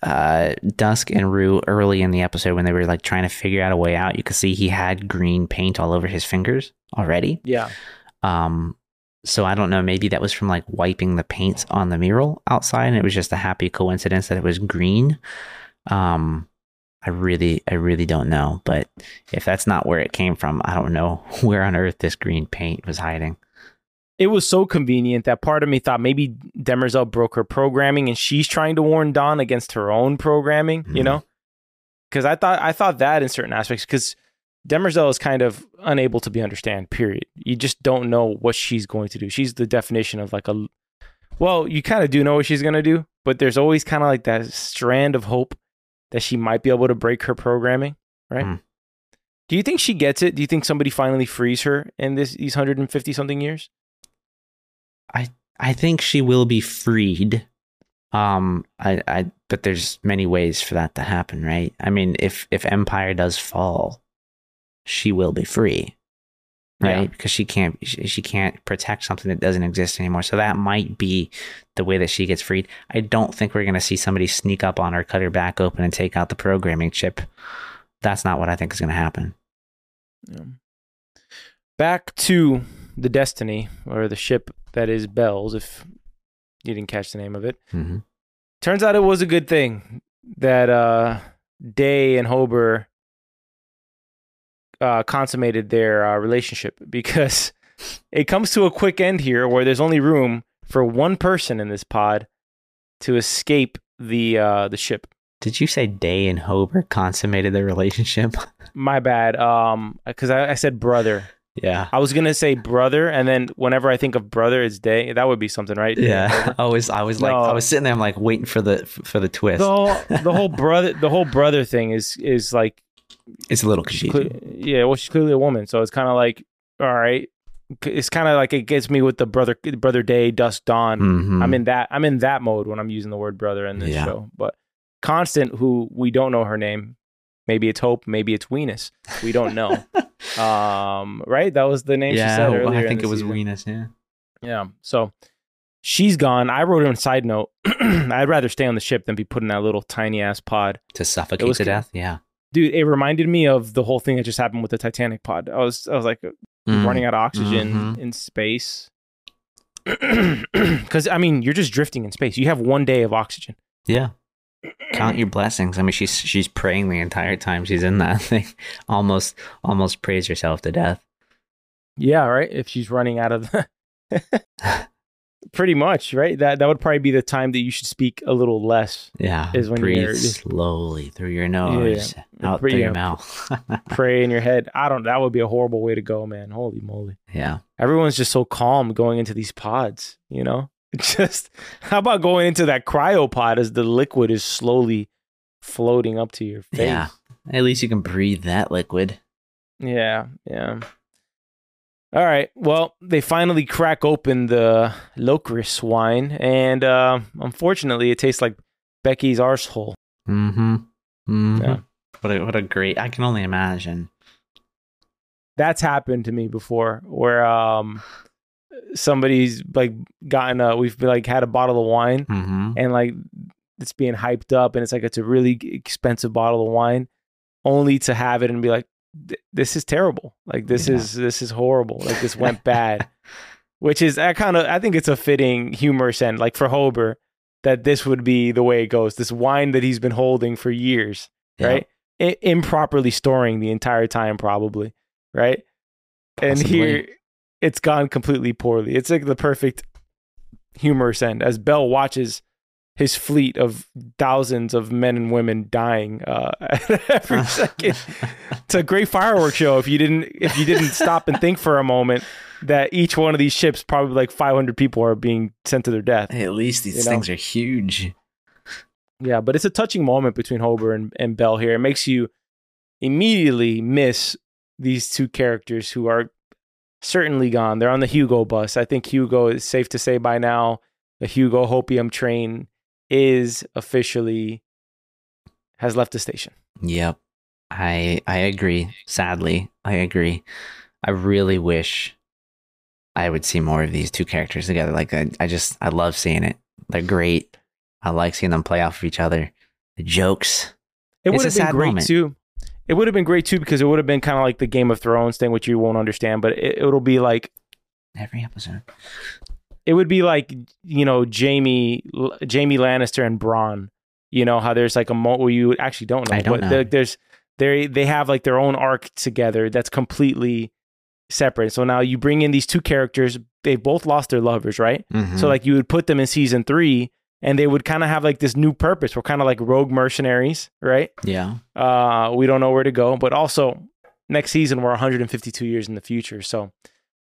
uh, Dusk and Rue early in the episode when they were like trying to figure out a way out. You could see he had green paint all over his fingers already.
Yeah.
Um, so I don't know. Maybe that was from like wiping the paints on the mural outside, and it was just a happy coincidence that it was green. Um, I really, I really don't know. But if that's not where it came from, I don't know <laughs> where on earth this green paint was hiding.
It was so convenient that part of me thought maybe Demerzel broke her programming and she's trying to warn Dawn against her own programming, mm-hmm. you know? Because I thought I thought that in certain aspects, because Demerzel is kind of unable to be understand, period. You just don't know what she's going to do. She's the definition of like a well, you kind of do know what she's going to do, but there's always kind of like that strand of hope that she might be able to break her programming, right? Mm. Do you think she gets it? Do you think somebody finally frees her in this these 150 something years?
I I think she will be freed. Um I I but there's many ways for that to happen, right? I mean, if if Empire does fall, she will be free. Right? Yeah. Because she can't she can't protect something that doesn't exist anymore. So that might be the way that she gets freed. I don't think we're going to see somebody sneak up on her, cut her back open, and take out the programming chip. That's not what I think is going to happen.
Yeah. Back to the Destiny, or the ship that is Bel's, if you didn't catch the name of it. Mm-hmm. Turns out it was a good thing that uh, Day and Hober uh, consummated their uh, relationship <laughs> because it comes to a quick end here where there's only room for one person in this pod to escape the uh, the ship.
Did you say Day and Hober consummated their relationship? <laughs>
My bad. Um, because I, I, said brother.
Yeah,
I was gonna say brother, and then whenever I think of brother, it's Day. That would be something, right?
Yeah, <laughs> I was, I was like, no. I was sitting there, I'm like waiting for the for the twist.
The whole, the whole brother, the whole brother thing is is like,
it's a little confusing.
yeah, well, she's clearly a woman, so it's kind of like, all right, it's kind of like it gets me with the brother brother day dusk dawn mm-hmm. i'm in that i'm in that mode when i'm using the word brother in this yeah. show but constant who we don't know her name maybe it's hope maybe it's Weenus. we don't know <laughs> um right that was the name yeah, she said earlier
i think it was Weenus. yeah
yeah so she's gone i wrote on a side note <clears throat> i'd rather stay on the ship than be put in that little tiny ass pod
to suffocate was, to death yeah
dude it reminded me of the whole thing that just happened with the titanic pod i was i was like mm. running out of oxygen mm-hmm. in space. <clears throat> Because I mean, you're just drifting in space. You have one day of oxygen.
Yeah. Count your blessings. I mean, she's she's praying the entire time she's in that <laughs> thing. Almost almost prays herself to death.
Yeah, right. If she's running out of the <laughs> Pretty much, right? That that would probably be the time that you should speak a little less.
Yeah, is when breathe you're slowly through your nose, yeah. out through your mouth. <laughs>
pray in your head. I don't. That would be a horrible way to go, man. Holy moly!
Yeah,
everyone's just so calm going into these pods. You know, <laughs> just how about going into that cryopod as the liquid is slowly floating up to your face?
Yeah, at least you can breathe that liquid.
Yeah, yeah. All right. Well, they finally crack open the Lokris wine, and uh, unfortunately, it tastes like Becky's arsehole.
Mm-hmm. mm-hmm. Yeah. What a what a great! I can only imagine.
That's happened to me before, where um, somebody's like gotten a we've like had a bottle of wine, mm-hmm. and like it's being hyped up, and it's like it's a really expensive bottle of wine, only to have it and be like, this is terrible. Like this yeah. is this is horrible. Like this went <laughs> bad. Which is I kind of I think it's a fitting humorous end, like for Hober, that this would be the way it goes. This wine that he's been holding for years, yeah. right? I- improperly storing the entire time, probably, right? Possibly. And here it's gone completely poorly. It's like the perfect humorous end as Bel watches his fleet of thousands of men and women dying uh, <laughs> every <laughs> second. It's a great fireworks show. If you didn't, if you didn't stop and think for a moment that each one of these ships, probably like 500 people, are being sent to their death.
Hey, at least these you things know? are huge.
Yeah, but it's a touching moment between Hober and, and Bel here. It makes you immediately miss these two characters who are certainly gone. They're on the Hugo bus. I think Hugo is safe to say by now. The Hugo Hopium train is officially has left the station.
Yep. I I agree. Sadly, I agree. I really wish I would see more of these two characters together. Like I, I just I love seeing it. They're great. I like seeing them play off of each other. the jokes.
It would have been great
moment.
too. It would have been great too because it would have been kind of like the Game of Thrones thing, which you won't understand. But it, it'll be like
Every episode.
It would be like you know Jaime Jamie Lannister and Bronn. You know how there's like a moment where you actually don't know,
I don't
but
know.
there's they they have like their own arc together that's completely separate. So now you bring in these two characters. They both lost their lovers, right?
Mhm.
So like you would put them in season three, and they would kind of have like this new purpose. We're kind of like rogue mercenaries, right?
yeah.
Uh, we don't know where to go, but also next season we're 152 years in the future. So,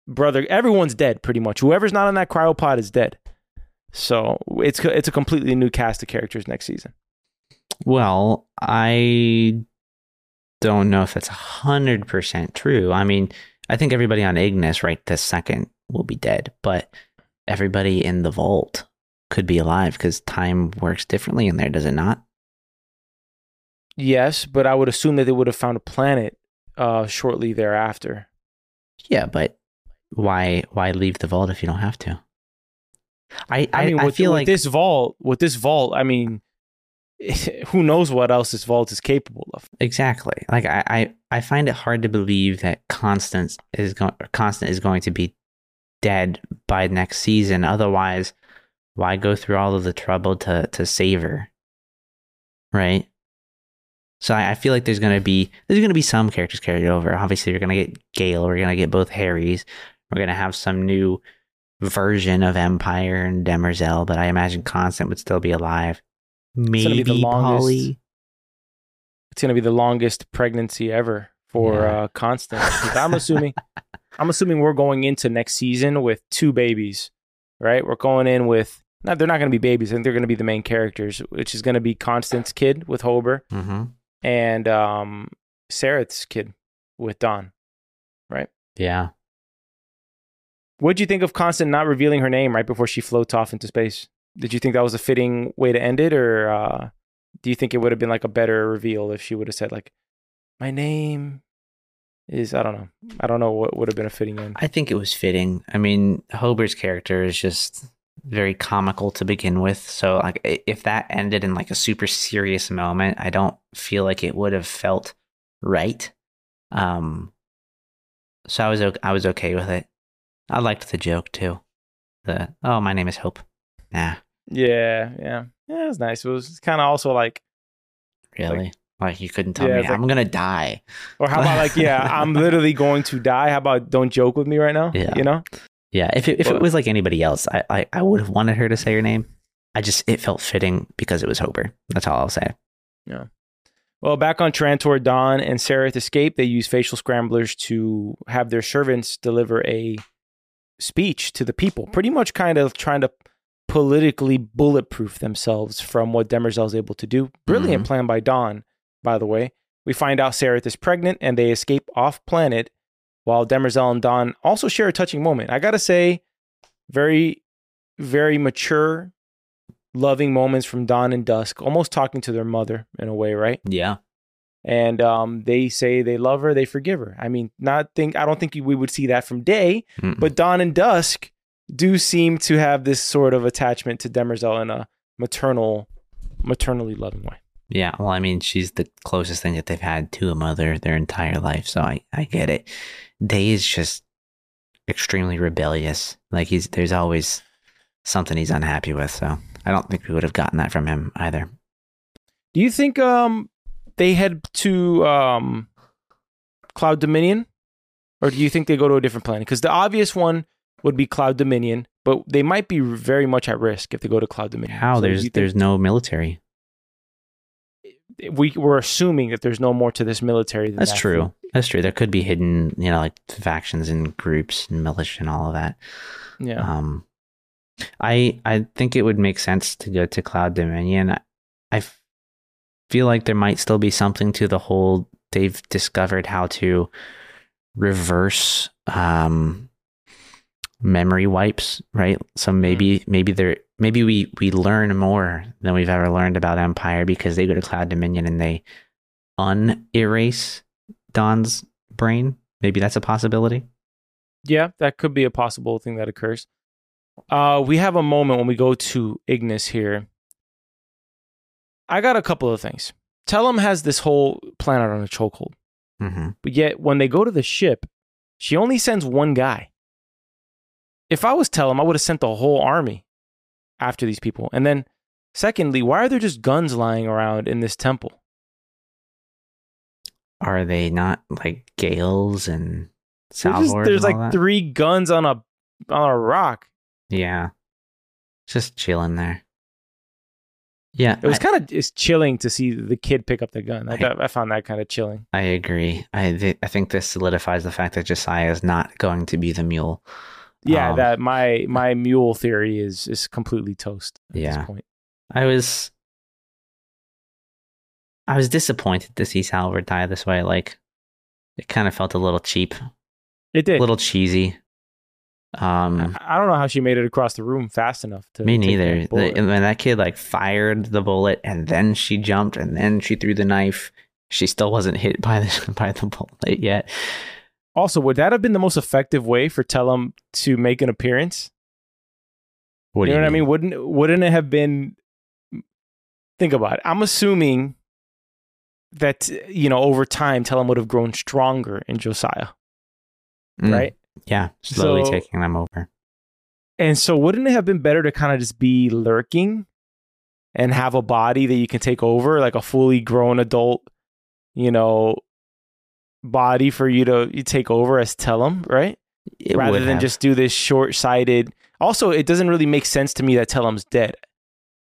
brother, everyone's dead pretty much. Whoever's not on that cryopod is dead. So it's it's a completely new cast of characters next season.
Well, I don't know if that's hundred percent true. I mean, I think everybody on Ignis right this second will be dead, but everybody in the vault could be alive because time works differently in there, does it not?
Yes, but I would assume that they would have found a planet uh, shortly thereafter.
Yeah, but why why leave the vault if you don't have to? I
I, mean,
I
with,
feel
with
like
this vault, with this vault, I mean, <laughs> who knows what else this vault is capable of?
Exactly. Like I, I, I find it hard to believe that Constance is going Constant is going to be dead by next season. Otherwise, why go through all of the trouble to to save her? Right? So I, I feel like there's gonna be there's gonna be some characters carried over. Obviously, you're gonna get Gaal, we're gonna get both Haris, we're gonna have some new version of Empire and Demerzel, but I imagine Constant would still be alive. Maybe
be the longest-
Poly.
It's going to be the longest pregnancy ever for
Yeah.
uh, Constant. <laughs> I'm assuming, I'm assuming we're going into next season with two babies, right? We're going in with. Not, they're not going to be babies. I think they're going to be the main characters, which is going to be Constant's kid with Hober
Mm-hmm.
and um, Sareth's kid with Dawn.
Yeah.
What do you think of Constant not revealing her name right before she floats off into space? Did you think that was a fitting way to end it, or uh, do you think it would have been like a better reveal if she would have said like, "My name is I don't know, I don't know what would have been a fitting end."
I think it was fitting. I mean, Hober's character is just very comical to begin with. So, like, if that ended in like a super serious moment, I don't feel like it would have felt right. Um, so I was I was okay with it. I liked the joke too. The oh, my name is Hope. Nah,
Yeah, yeah, yeah. It was nice. It was kind of also like,
really? Like, you couldn't tell
Yeah,
me
like-
I'm gonna die.
or how about like, yeah, I'm <laughs> literally going to die. How about don't joke with me right now?
Yeah.
you know.
Yeah, if it, if
Well-
it was like anybody else, I, I, I would have wanted her to say her name. I just it felt fitting because it was Hober. That's all I'll say. Yeah.
Well, back on Trantor, Dawn and Sareth escape. They use facial scramblers to have their servants deliver a speech to the people, pretty much kind of trying to politically bulletproof themselves from what Demerzel is able to do. Brilliant mm-hmm. plan by Dawn, by the way. We find out Sareth is pregnant and they escape off planet while Demerzel and Dawn also share a touching moment. I gotta say, very, very mature, loving moments from Dawn and Dusk, almost talking to their mother in a way, right?
Yeah,
and um, they say they love her, they forgive her. I mean, not think I don't think we would see that from Day,
Mm-mm.
but Dawn and Dusk do seem to have this sort of attachment to Demerzel in a maternal, maternally loving way.
yeah. Well, I mean, she's the closest thing that they've had to a mother their entire life, so I I get it. Day is just extremely rebellious. Like he's there's always something he's unhappy with. So I don't think we would have gotten that from him either.
Do you think um they head to um Cloud Dominion, or do you think they go to a different planet? Because the obvious one would be Cloud Dominion, but they might be very much at risk if they go to Cloud Dominion.
How
So
there's there's no military.
we we're assuming that there's no more to this military. Than
That's
that.
true. That's true. There could be hidden, you know, like factions and groups and militia and all of that.
Yeah.
Um, I I think it would make sense to go to Cloud Dominion. I, I feel like there might still be something to the whole. They've discovered how to reverse um, memory wipes, right? So maybe maybe there maybe we we learn more than we've ever learned about Empire because they go to Cloud Dominion and they unerase Dawn's brain. Maybe that's a possibility.
Yeah, that could be a possible thing that occurs. Uh, we have a moment when we go to Ignis here I got a couple of things. Tellem has this whole planet on a chokehold,
hmm
but yet when they go to the ship, she only sends one guy. If I was Tellem, I would have sent the whole army after these people. And then, secondly, why are there just guns lying around in this temple?
Are they not like Gaal's and
There's, just-
Salvor?
there's like three guns on a on a rock.
Yeah. Just chilling there. Yeah,
It was kind of it's chilling to see the kid pick up the gun. I,
I-
I found that kind of chilling.
I agree. I th- I think this solidifies the fact that Josiah is not going to be the mule.
Yeah,
Um,
that my my mule theory is is completely toast at
Yeah.
this point.
I was I was disappointed to see Salvor die this way. Like it kind of felt a little cheap,
It did.
a little cheesy. Um,
I I don't know how she made it across the room fast enough to.
me neither. The, and when that kid like fired the bullet and then she jumped and then she threw the knife, she still wasn't hit by the <laughs> by the bullet yet.
also, would that have been the most effective way for Tellem to make an appearance?
What
you
do
know
you
what I mean? Wouldn't wouldn't it have been? Think about it. I'm assuming that you know over time Tellem would have grown stronger in Josiah,
Mm,
right?
Yeah, slowly
So-
taking them over.
And so, wouldn't it have been better to kind of just be lurking and have a body that you can take over, like a fully grown adult, you know, body for you to you take over as Tellem, right?
It
Rather than
have.
just do this short sighted. Also, it doesn't really make sense to me that Tellem's dead.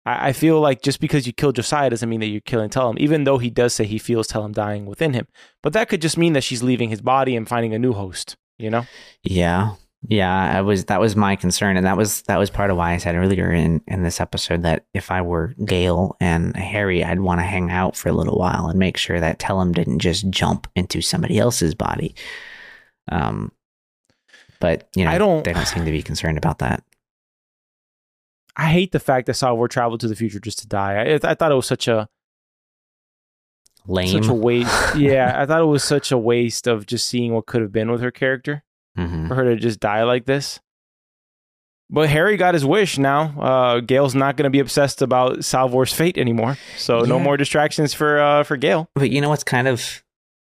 I, I feel like just because you killed Josiah doesn't mean that you're killing Tellem, even though he does say he feels Tellem dying within him. But that could just mean that she's leaving his body and finding a new host, you know?
Yeah. Yeah, I was that was my concern and that was that was part of why I said earlier in in this episode that if I were Gaal and Hari, I'd want to hang out for a little while and make sure that Tellem didn't just jump into somebody else's body. Um but you know,
I don't-
they don't seem to be concerned about that.
I hate the fact that Salvor traveled to the future just to die. I, I thought it was such a
Lame.
such a waste. yeah, I thought it was such a waste of just seeing what could have been with her character
Mhm.
for her to just die like this. But Hari got his wish now. Uh, Gaal's not going to be obsessed about Salvor's fate anymore. So no more distractions for uh, for Gaal.
But you know what's kind of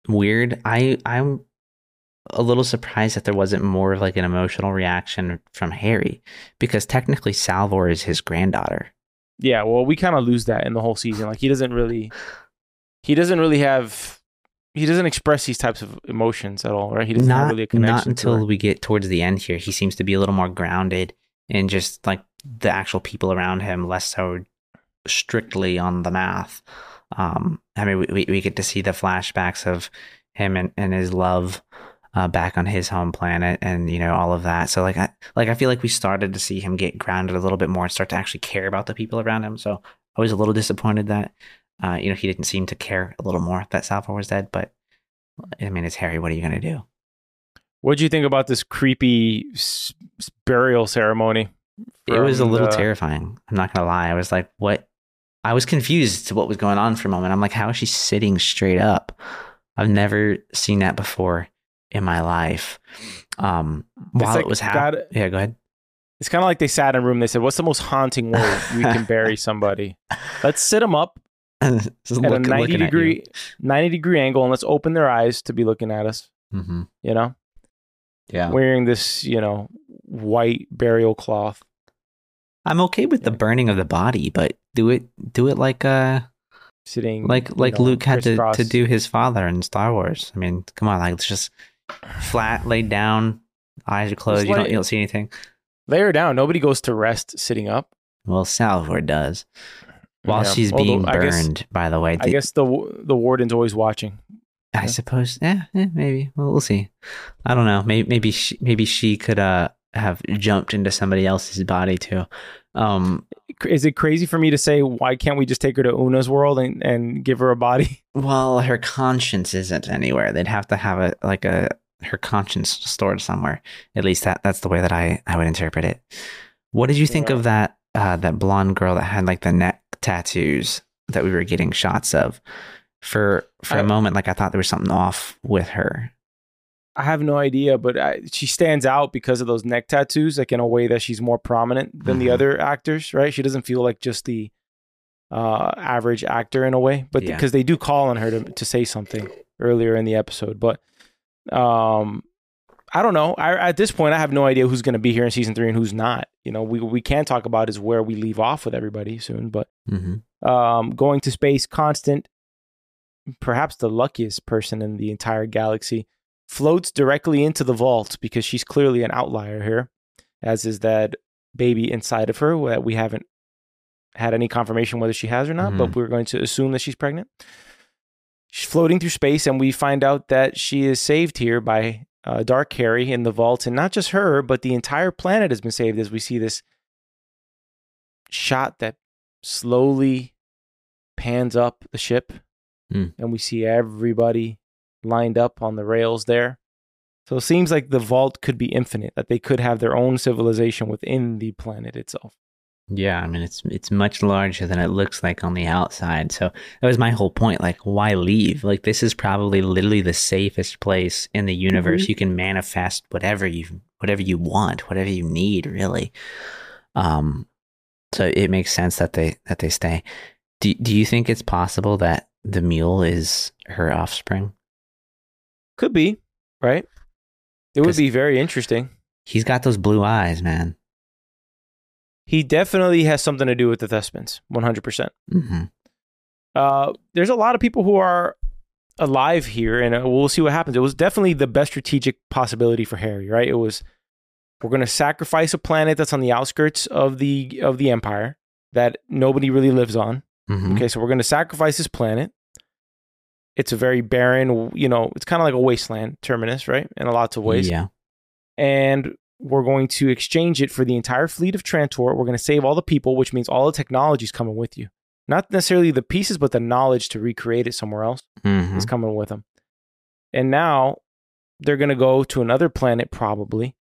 weird? I I'm a little surprised that there wasn't more of like an emotional reaction from Hari because technically Salvor is his granddaughter.
Yeah, well, we kind of lose that in the whole season. Like he doesn't really, he doesn't really have, he doesn't express these types of emotions at all, right? He doesn't have
not
really a connection.
not
to
until
her.
we get towards the end here. He seems to be a little more grounded in just like the actual people around him, less so strictly on the math. Um, I mean, we, we, we get to see the flashbacks of him and, and his love uh, back on his home planet, and you know all of that. So like, I like I feel like we started to see him get grounded a little bit more and start to actually care about the people around him. So I was a little disappointed that uh, you know he didn't seem to care a little more that Salvor was dead, but. I mean, it's Hari. What are you gonna do?
What do you think about this creepy s- burial ceremony?
it was a little
the-
terrifying. I'm not gonna lie. I was like, what? I was confused to what was going on for a moment. I'm like, how is she sitting straight up? I've never seen that before in my life. Um, while
like
it was happening, yeah, go ahead.
It's kind of like they sat in a room. They said, "What's the most haunting way we can bury <laughs> somebody? Let's sit them up <laughs> at
look-
a ninety
looking at you.
degree, ninety degree angle, and let's open their eyes to be looking at us.
Mhm.
You know,
Yeah,
wearing this, you know, white burial cloth.
I'm okay with the burning of the body, but do it, do it like uh,
Sitting
like
you
like
know,
Luke had to, to do his father in Star Wars. I mean, come on, like it's just flat, laid down, eyes are closed. You don't you don't see anything.
Lay her down. Nobody goes to rest sitting up.
Well, Salvor does. While
Yeah.
she's
Although,
being
guess-
burned, by the way.
I guess the the warden's always watching.
I
yeah.
suppose, yeah, yeah, maybe. Well, we'll see. I don't know. Maybe, maybe she, maybe she could uh have jumped into somebody else's body too. Um,
Is it crazy for me to say why can't we just take her to Una's world and, and give her a body? <laughs>
well, her conscience isn't anywhere. They'd have to have a like a her conscience stored somewhere. At least that that's the way that I I would interpret it. What did you think
Yeah.
of that uh that blonde girl that had like the neck tattoos that we were getting shots of? For for a
I-
moment, like I thought there was something off with her.
I have no idea, but I, she stands out because of those neck tattoos, like in a way that she's more prominent than the
Mhm.
other actors, right? She doesn't feel like just the uh, average actor in a way, but
Yeah.
because they do call on her to to say something earlier in the episode, but um. I don't know. I, at this point, I have no idea who's going to be here in season three and who's not. You know, we we can talk about is where we leave off with everybody soon. But
Mm-hmm.
um, going to space, constant, perhaps the luckiest person in the entire galaxy, floats directly into the vault because she's clearly an outlier here, as is that baby inside of her that we haven't had any confirmation whether she has or not, but we're going to assume that she's pregnant. She's floating through space, and we find out that she is saved here by uh, Dark Hari in the vault, and not just her, but the entire planet has been saved. As we see this shot that slowly pans up the ship,
Hmm.
and we see everybody lined up on the rails there. So it seems like the vault could be infinite; that they could have their own civilization within the planet itself.
Yeah, I mean it's it's much larger than it looks like on the outside. So that was my whole point. Like, why leave? Like, this is probably literally the safest place in the universe. You can manifest whatever you whatever you want, whatever you need, really. Um, so it makes sense that they that they stay. Do Do you think it's possible that the mule is her offspring?
Could be, right? It would be very interesting.
He's got those blue eyes, man.
He definitely has something to do with the Thespins, one hundred percent.
hmm
Uh, there's a lot of people who are alive here, and uh, we'll see what happens. It was definitely the best strategic possibility for Hari, right? It was we're going to sacrifice a planet that's on the outskirts of the of the Empire that nobody really lives on.
hmm
Okay, so we're going to sacrifice this planet. It's a very barren, you know, it's kind of like a wasteland terminus, right? In a lots of ways.
Yeah.
and we're going to exchange it for the entire fleet of Trantor. We're going to save all the people, which means all the technology's coming with you. Not necessarily the pieces, but the knowledge to recreate it somewhere else
hmm
is coming with them. And now they're going to go to another planet, probably,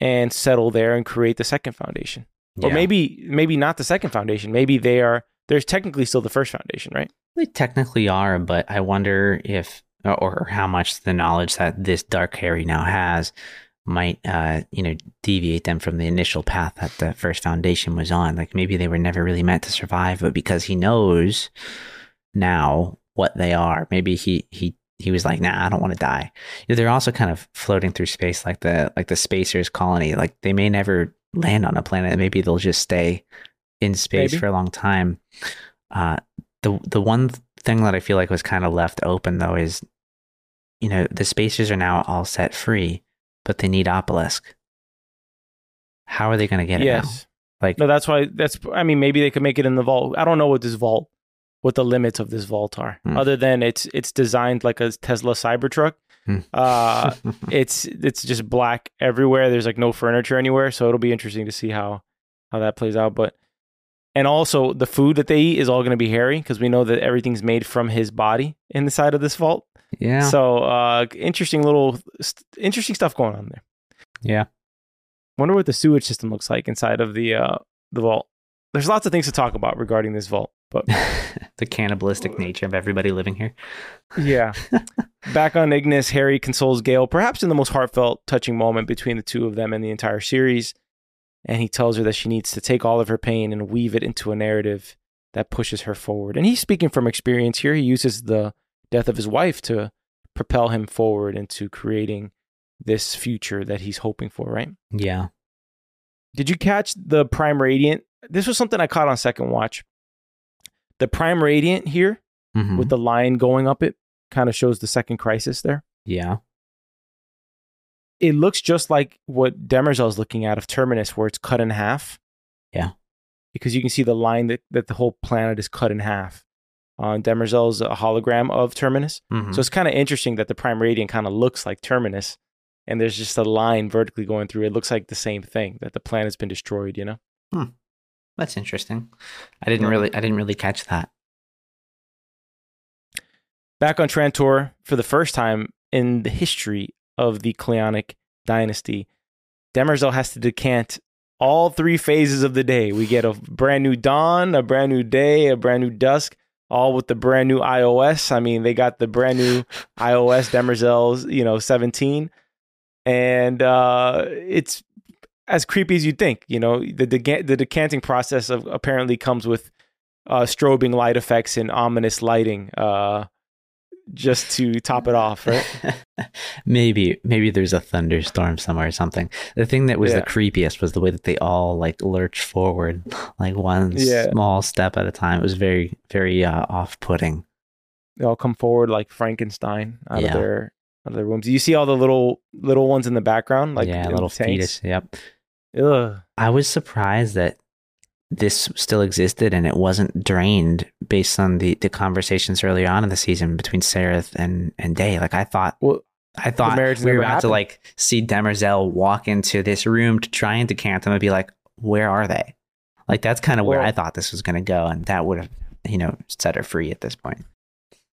and settle there and create the second foundation. Or maybe, maybe not the second foundation. Maybe they are. There's technically still the first foundation, right?
They technically are, but I wonder if or how much the knowledge that this Dark Hari now has might, uh, you know, deviate them from the initial path that the first foundation was on. Like maybe they were never really meant to survive, but because he knows now what they are, maybe he he he was like, "Nah, I don't want to die." You know, they're also kind of floating through space, like the like the Spacers colony. Like they may never land on a planet. Maybe they'll just stay in space
Maybe.
for a long time. Uh, the the one thing that I feel like was kind of left open though is, you know, the Spacers are now all set free, but they need Obelisk. How are they going to get it now?
yes.
Like,
No, that's why. That's. I mean, maybe they could make it in the vault. I don't know what this vault, what the limits of this vault are,
Hmm.
other than it's it's designed like a Tesla Cybertruck.
Hmm.
Uh, <laughs> it's it's just black everywhere. There's like no furniture anywhere, so it'll be interesting to see how how that plays out. But and also the food that they eat is all going to be Hari because we know that everything's made from his body in the side of this vault.
Yeah,
So uh, interesting little st- interesting stuff going on there.
yeah.
Wonder what the sewage system looks like inside of the uh, the vault. There's lots of things to talk about regarding this vault, but <laughs>
the cannibalistic nature of everybody living here.
yeah. <laughs> Back on Ignis, Hari consoles Gaal, perhaps in the most heartfelt, touching moment between the two of them in the entire series. And he tells her that she needs to take all of her pain and weave it into a narrative that pushes her forward. And he's speaking from experience here. He uses the death of his wife to propel him forward into creating this future that he's hoping for, right?
Yeah.
Did you catch the Prime Radiant? This was something I caught on second watch. The Prime Radiant here
Mhm.
with the line going up it kind of shows the second crisis there.
yeah.
It looks just like what Demerzel's looking at of Terminus, where it's cut in half.
Yeah.
Because you can see the line that, that the whole planet is cut in half. Uh, Demerzel's hologram of Terminus.
Mhm.
So it's kind of interesting that the Prime Radiant kind of looks like Terminus. And there's just a line vertically going through. It looks like the same thing, that the planet's been destroyed, you know?
That's interesting. I didn't really, I didn't really catch that.
back on Trantor for the first time in the history of the Cleonic dynasty, Demerzel has to decant all three phases of the day. We get a brand new dawn, a brand new day, a brand new dusk, all with the brand new iOS. I mean, they got the brand new <laughs> iOS Demerzel's, you know, 17. And uh, it's as creepy as you'd think. You know, the, the, the decanting process of apparently comes with uh, strobing light effects and ominous lighting. Uh, just to top it off, right? <laughs>
maybe maybe there's a thunderstorm somewhere or something. The thing that was yeah. the creepiest was the way that they all like lurch forward, <laughs> like one yeah. small step at a time. It was very very uh, off-putting.
They all come forward like Frankenstein out yeah. of their out of their wombs. You see all the little little ones in the background, like
yeah, little fetus. Yep. Ugh. I was surprised that this still existed and it wasn't drained based on the, the conversations earlier on in the season between Sareth and, and Day. Like I thought well, I thought we were about happened. to like see Demerzel walk into this room to try and decant them and be like, where are they? Like that's kind of well, where I thought this was gonna go, and that would have, you know, set her free at this point.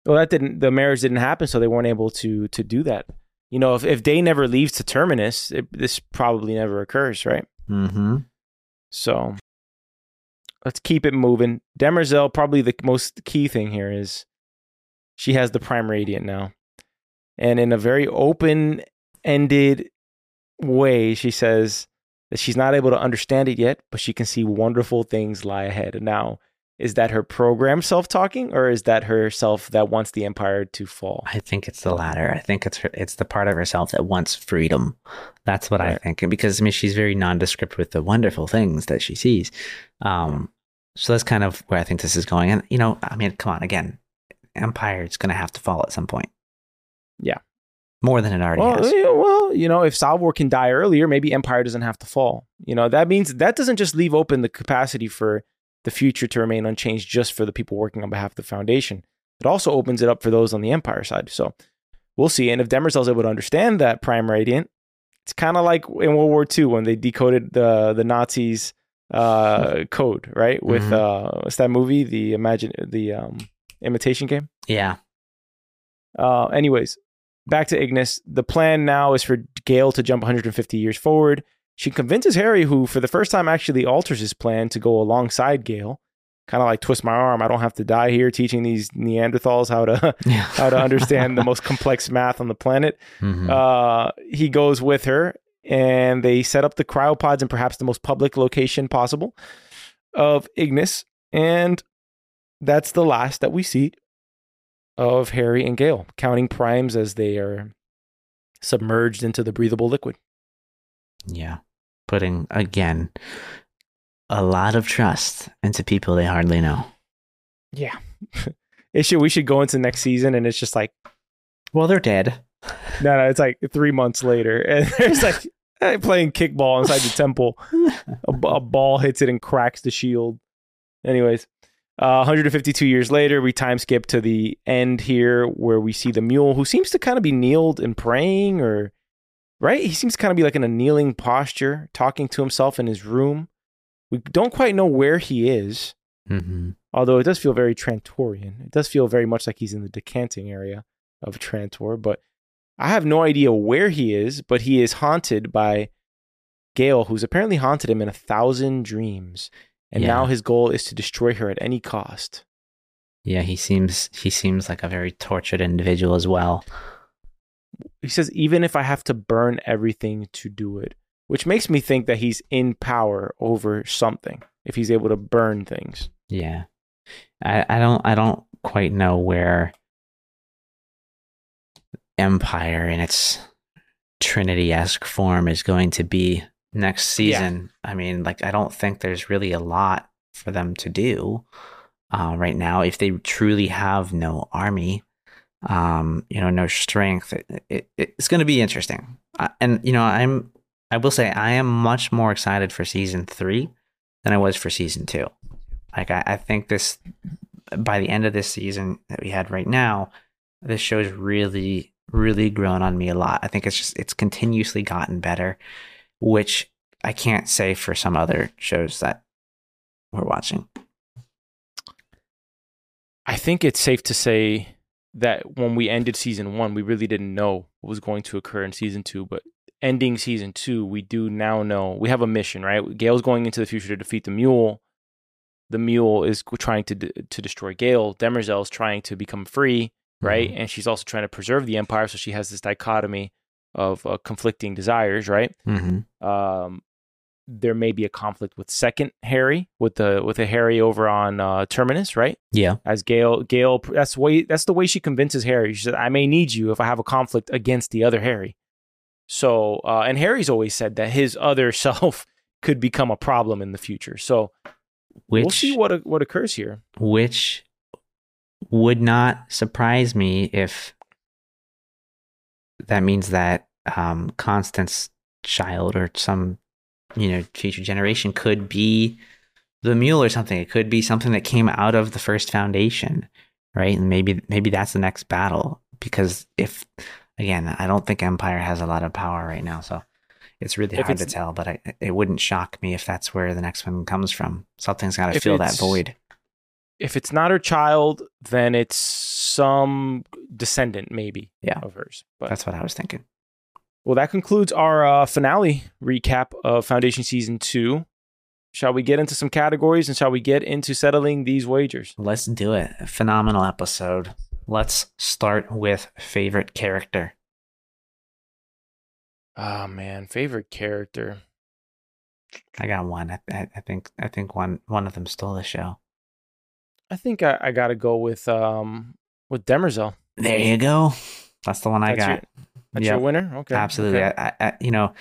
Well, that didn't the marriage didn't happen, so they weren't able to to do that. You know, if if Day never leaves to Terminus, it, this probably never occurs, right?
Mm-hmm.
So let's keep it moving. Demerzel, probably the most key thing here is she has the prime radiant now. And in a very open ended way, she says that she's not able to understand it yet, but she can see wonderful things lie ahead. Now, is that her program self talking or is that herself that wants the empire to fall?
I think it's the latter. I think it's her, it's the part of herself that wants freedom. That's what right. I think. because I mean she's very nondescript with the wonderful things that she sees. Um, so that's kind of where I think this is going. And, you know, I mean, come on, again, Empire is going to have to fall at some point.
Yeah.
More than it already
well,
has.
Well, you know, if Salvor can die earlier, maybe Empire doesn't have to fall. You know, that means that doesn't just leave open the capacity for the future to remain unchanged just for the people working on behalf of the Foundation. It also opens it up for those on the Empire side. So we'll see. And if Demerzel's able to understand that Prime Radiant, it's kind of like in World War II when they decoded the the Nazis' uh, code, right? With mm-hmm. uh, what's that movie? The imagine the um, imitation game.
Yeah.
Uh, anyways, back to Ignis. The plan now is for Gaal to jump 150 years forward. She convinces Hari, who for the first time actually alters his plan to go alongside Gaal. Kind of like twist my arm. I don't have to die here teaching these Neanderthals how to yeah. <laughs> how to understand the most complex math on the planet. Mm-hmm. Uh, he goes with her, and they set up the cryopods in perhaps the most public location possible of Ignis. And that's the last that we see of Hari and Gaal, counting primes as they are submerged into the breathable liquid.
Yeah. Putting, again, a lot of trust into people they hardly know.
Yeah. <laughs> it should, we should go into next season and it's just like,
well, they're dead.
No, no, it's like three months later, and <laughs> there's like playing kickball inside the temple. A, a, ball hits it and cracks the shield. Anyways, uh, 152 years later, we time skip to the end here where we see the mule who seems to kind of be kneeled and praying or right? He seems to kind of be like in a kneeling posture, talking to himself in his room. We don't quite know where he is,
mm-hmm.
although it does feel very Trantorian. It does feel very much like he's in the decanting area of Trantor, but I have no idea where he is, but he is haunted by Gaal, who's apparently haunted him in a thousand dreams. And yeah. now his goal is to destroy her at any cost.
Yeah, he seems he seems like a very tortured individual as well.
He says even if I have to burn everything to do it, which makes me think that he's in power over something if he's able to burn things.
Yeah. I, I don't I don't quite know where Empire in its Trinity esque form is going to be next season. Yeah. I mean, like, I don't think there's really a lot for them to do uh, right now. If they truly have no army, um, you know, no strength, it, it, it's going to be interesting. Uh, and, you know, I'm, I will say, I am much more excited for season three than I was for season two. Like, I, I think this, by the end of this season that we had right now, this show's really really grown on me a lot. I think it's just it's continuously gotten better, which I can't say for some other shows that we're watching.
I think it's safe to say that when we ended season one, we really didn't know what was going to occur in season two. But ending season two, we do now know we have a mission, right? Gaal's going into the future to defeat the Mule. The Mule is trying to to destroy Gaal. Demerzel is trying to become free right? Mm-hmm. And she's also trying to preserve the empire, so she has this dichotomy of uh, conflicting desires, right?
Mm-hmm.
Um, there may be a conflict with second Hari, with the with the Hari over on uh, Terminus, right?
Yeah.
As Gaal, Gaal, that's the way that's the way she convinces Hari. She said, "I may need you if I have a conflict against the other Hari." So, uh, and Hari's always said that his other <laughs> self could become a problem in the future. So,
which,
we'll see what what occurs here.
Which would not surprise me if that means that um, Constant's child or some you know future generation could be the mule or something. It could be something that came out of the first foundation, right? And maybe maybe that's the next battle. Because if again, I don't think Empire has a lot of power right now, so it's really if hard it's, to tell. But I, it wouldn't shock me if that's where the next one comes from. Something's got to fill that void.
If it's not her child, then it's some descendant, maybe.
Yeah,
of hers.
But that's what I was thinking.
Well, that concludes our uh, finale recap of Foundation Season 2. Shall we get into some categories and shall we get into settling these wagers?
Let's do it. Phenomenal episode. Let's start with favorite character.
Oh man, favorite character.
I got one. I, I, think I think one one of them stole the show.
I think I, I got to go with um with Demerzel.
There you go. That's the one I got.
Your, that's yep. your winner. Okay,
absolutely.
Okay.
I, I, you know,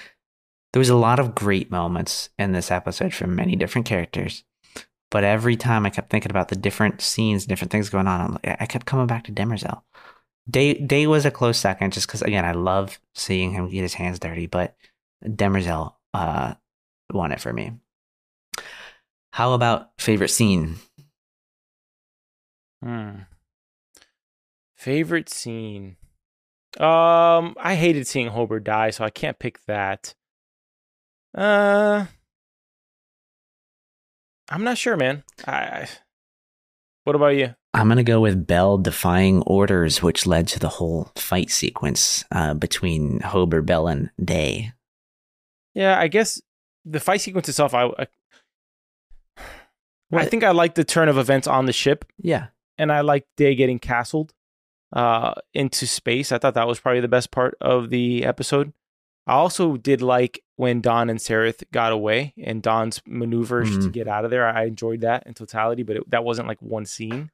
there was a lot of great moments in this episode from many different characters, but every time I kept thinking about the different scenes, different things going on, i kept coming back to Demerzel. Day Day was a close second, just because again I love seeing him get his hands dirty, but Demerzel uh, won it for me. How about favorite scene?
Hmm. Favorite scene. Um, I hated seeing Hober die, so I can't pick that. Uh, I'm not sure, man. I. What about you?
I'm gonna go with Bel defying orders, which led to the whole fight sequence uh, between Hober, Bel, and Day.
Yeah, I guess the fight sequence itself, I, I, <sighs> I think I like the turn of events on the ship.
Yeah,
and I like Day getting castled uh, into space. I thought that was probably the best part of the episode. I also did like when Dawn and Sareth got away and Dawn's maneuvers mm-hmm. to get out of there. I enjoyed that in totality, but it, that wasn't like one scene.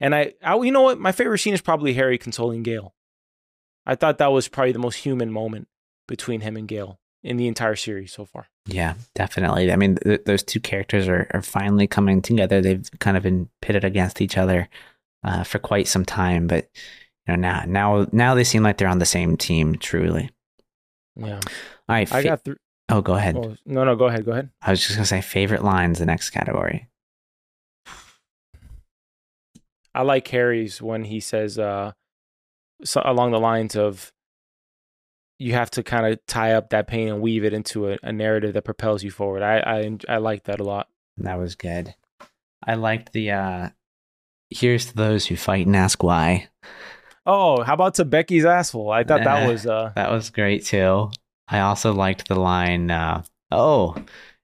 And I, I, you know what? My favorite scene is probably Hari consoling Gaal. I thought that was probably the most human moment between him and Gaal in the entire series so far.
Yeah, definitely. I mean, th- those two characters are, are finally coming together. They've kind of been pitted against each other uh, for quite some time, but you know now now now they seem like they're on the same team. Truly.
Yeah.
All right.
Fa- I got. Th-
oh, go ahead.
Oh, no, no, go ahead. Go ahead.
I was just gonna say favorite lines. The next category.
I like Hari's when he says uh, so along the lines of you have to kind of tie up that pain and weave it into a, a narrative that propels you forward. I I I like that a lot.
That was good. I liked the uh here's to those who fight and ask why.
Oh, how about to Becky's asshole? I thought that <laughs> was uh
that was great too. I also liked the line, uh, "Oh,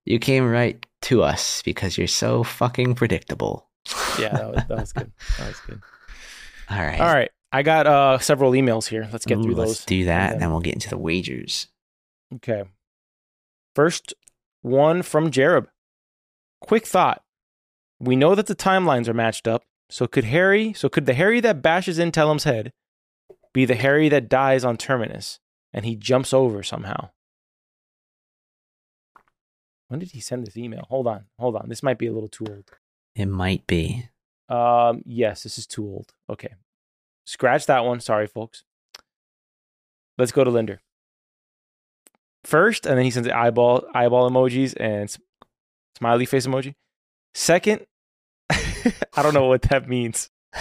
you came right to us because you're so fucking predictable."
yeah, that was that was good. <laughs> That was good.
All right,
all right. I got uh several emails here. Let's get
Ooh,
through those.
let's do that, and then, we'll get into the wagers.
Okay. First one from Jereb. Quick thought. We know that the timelines are matched up, so could Hari, so could the Hari that bashes in Tellem's head be the Hari that dies on Terminus and he jumps over somehow? When did he send this email? Hold on, hold on. This might be a little too old.
It might be.
Um, yes, this is too old. Okay. Scratch that one. Sorry, folks. Let's go to Linder. First, and then he sends eyeball eyeball emojis and smiley face emoji. Second, <laughs> I don't know what that means. <laughs>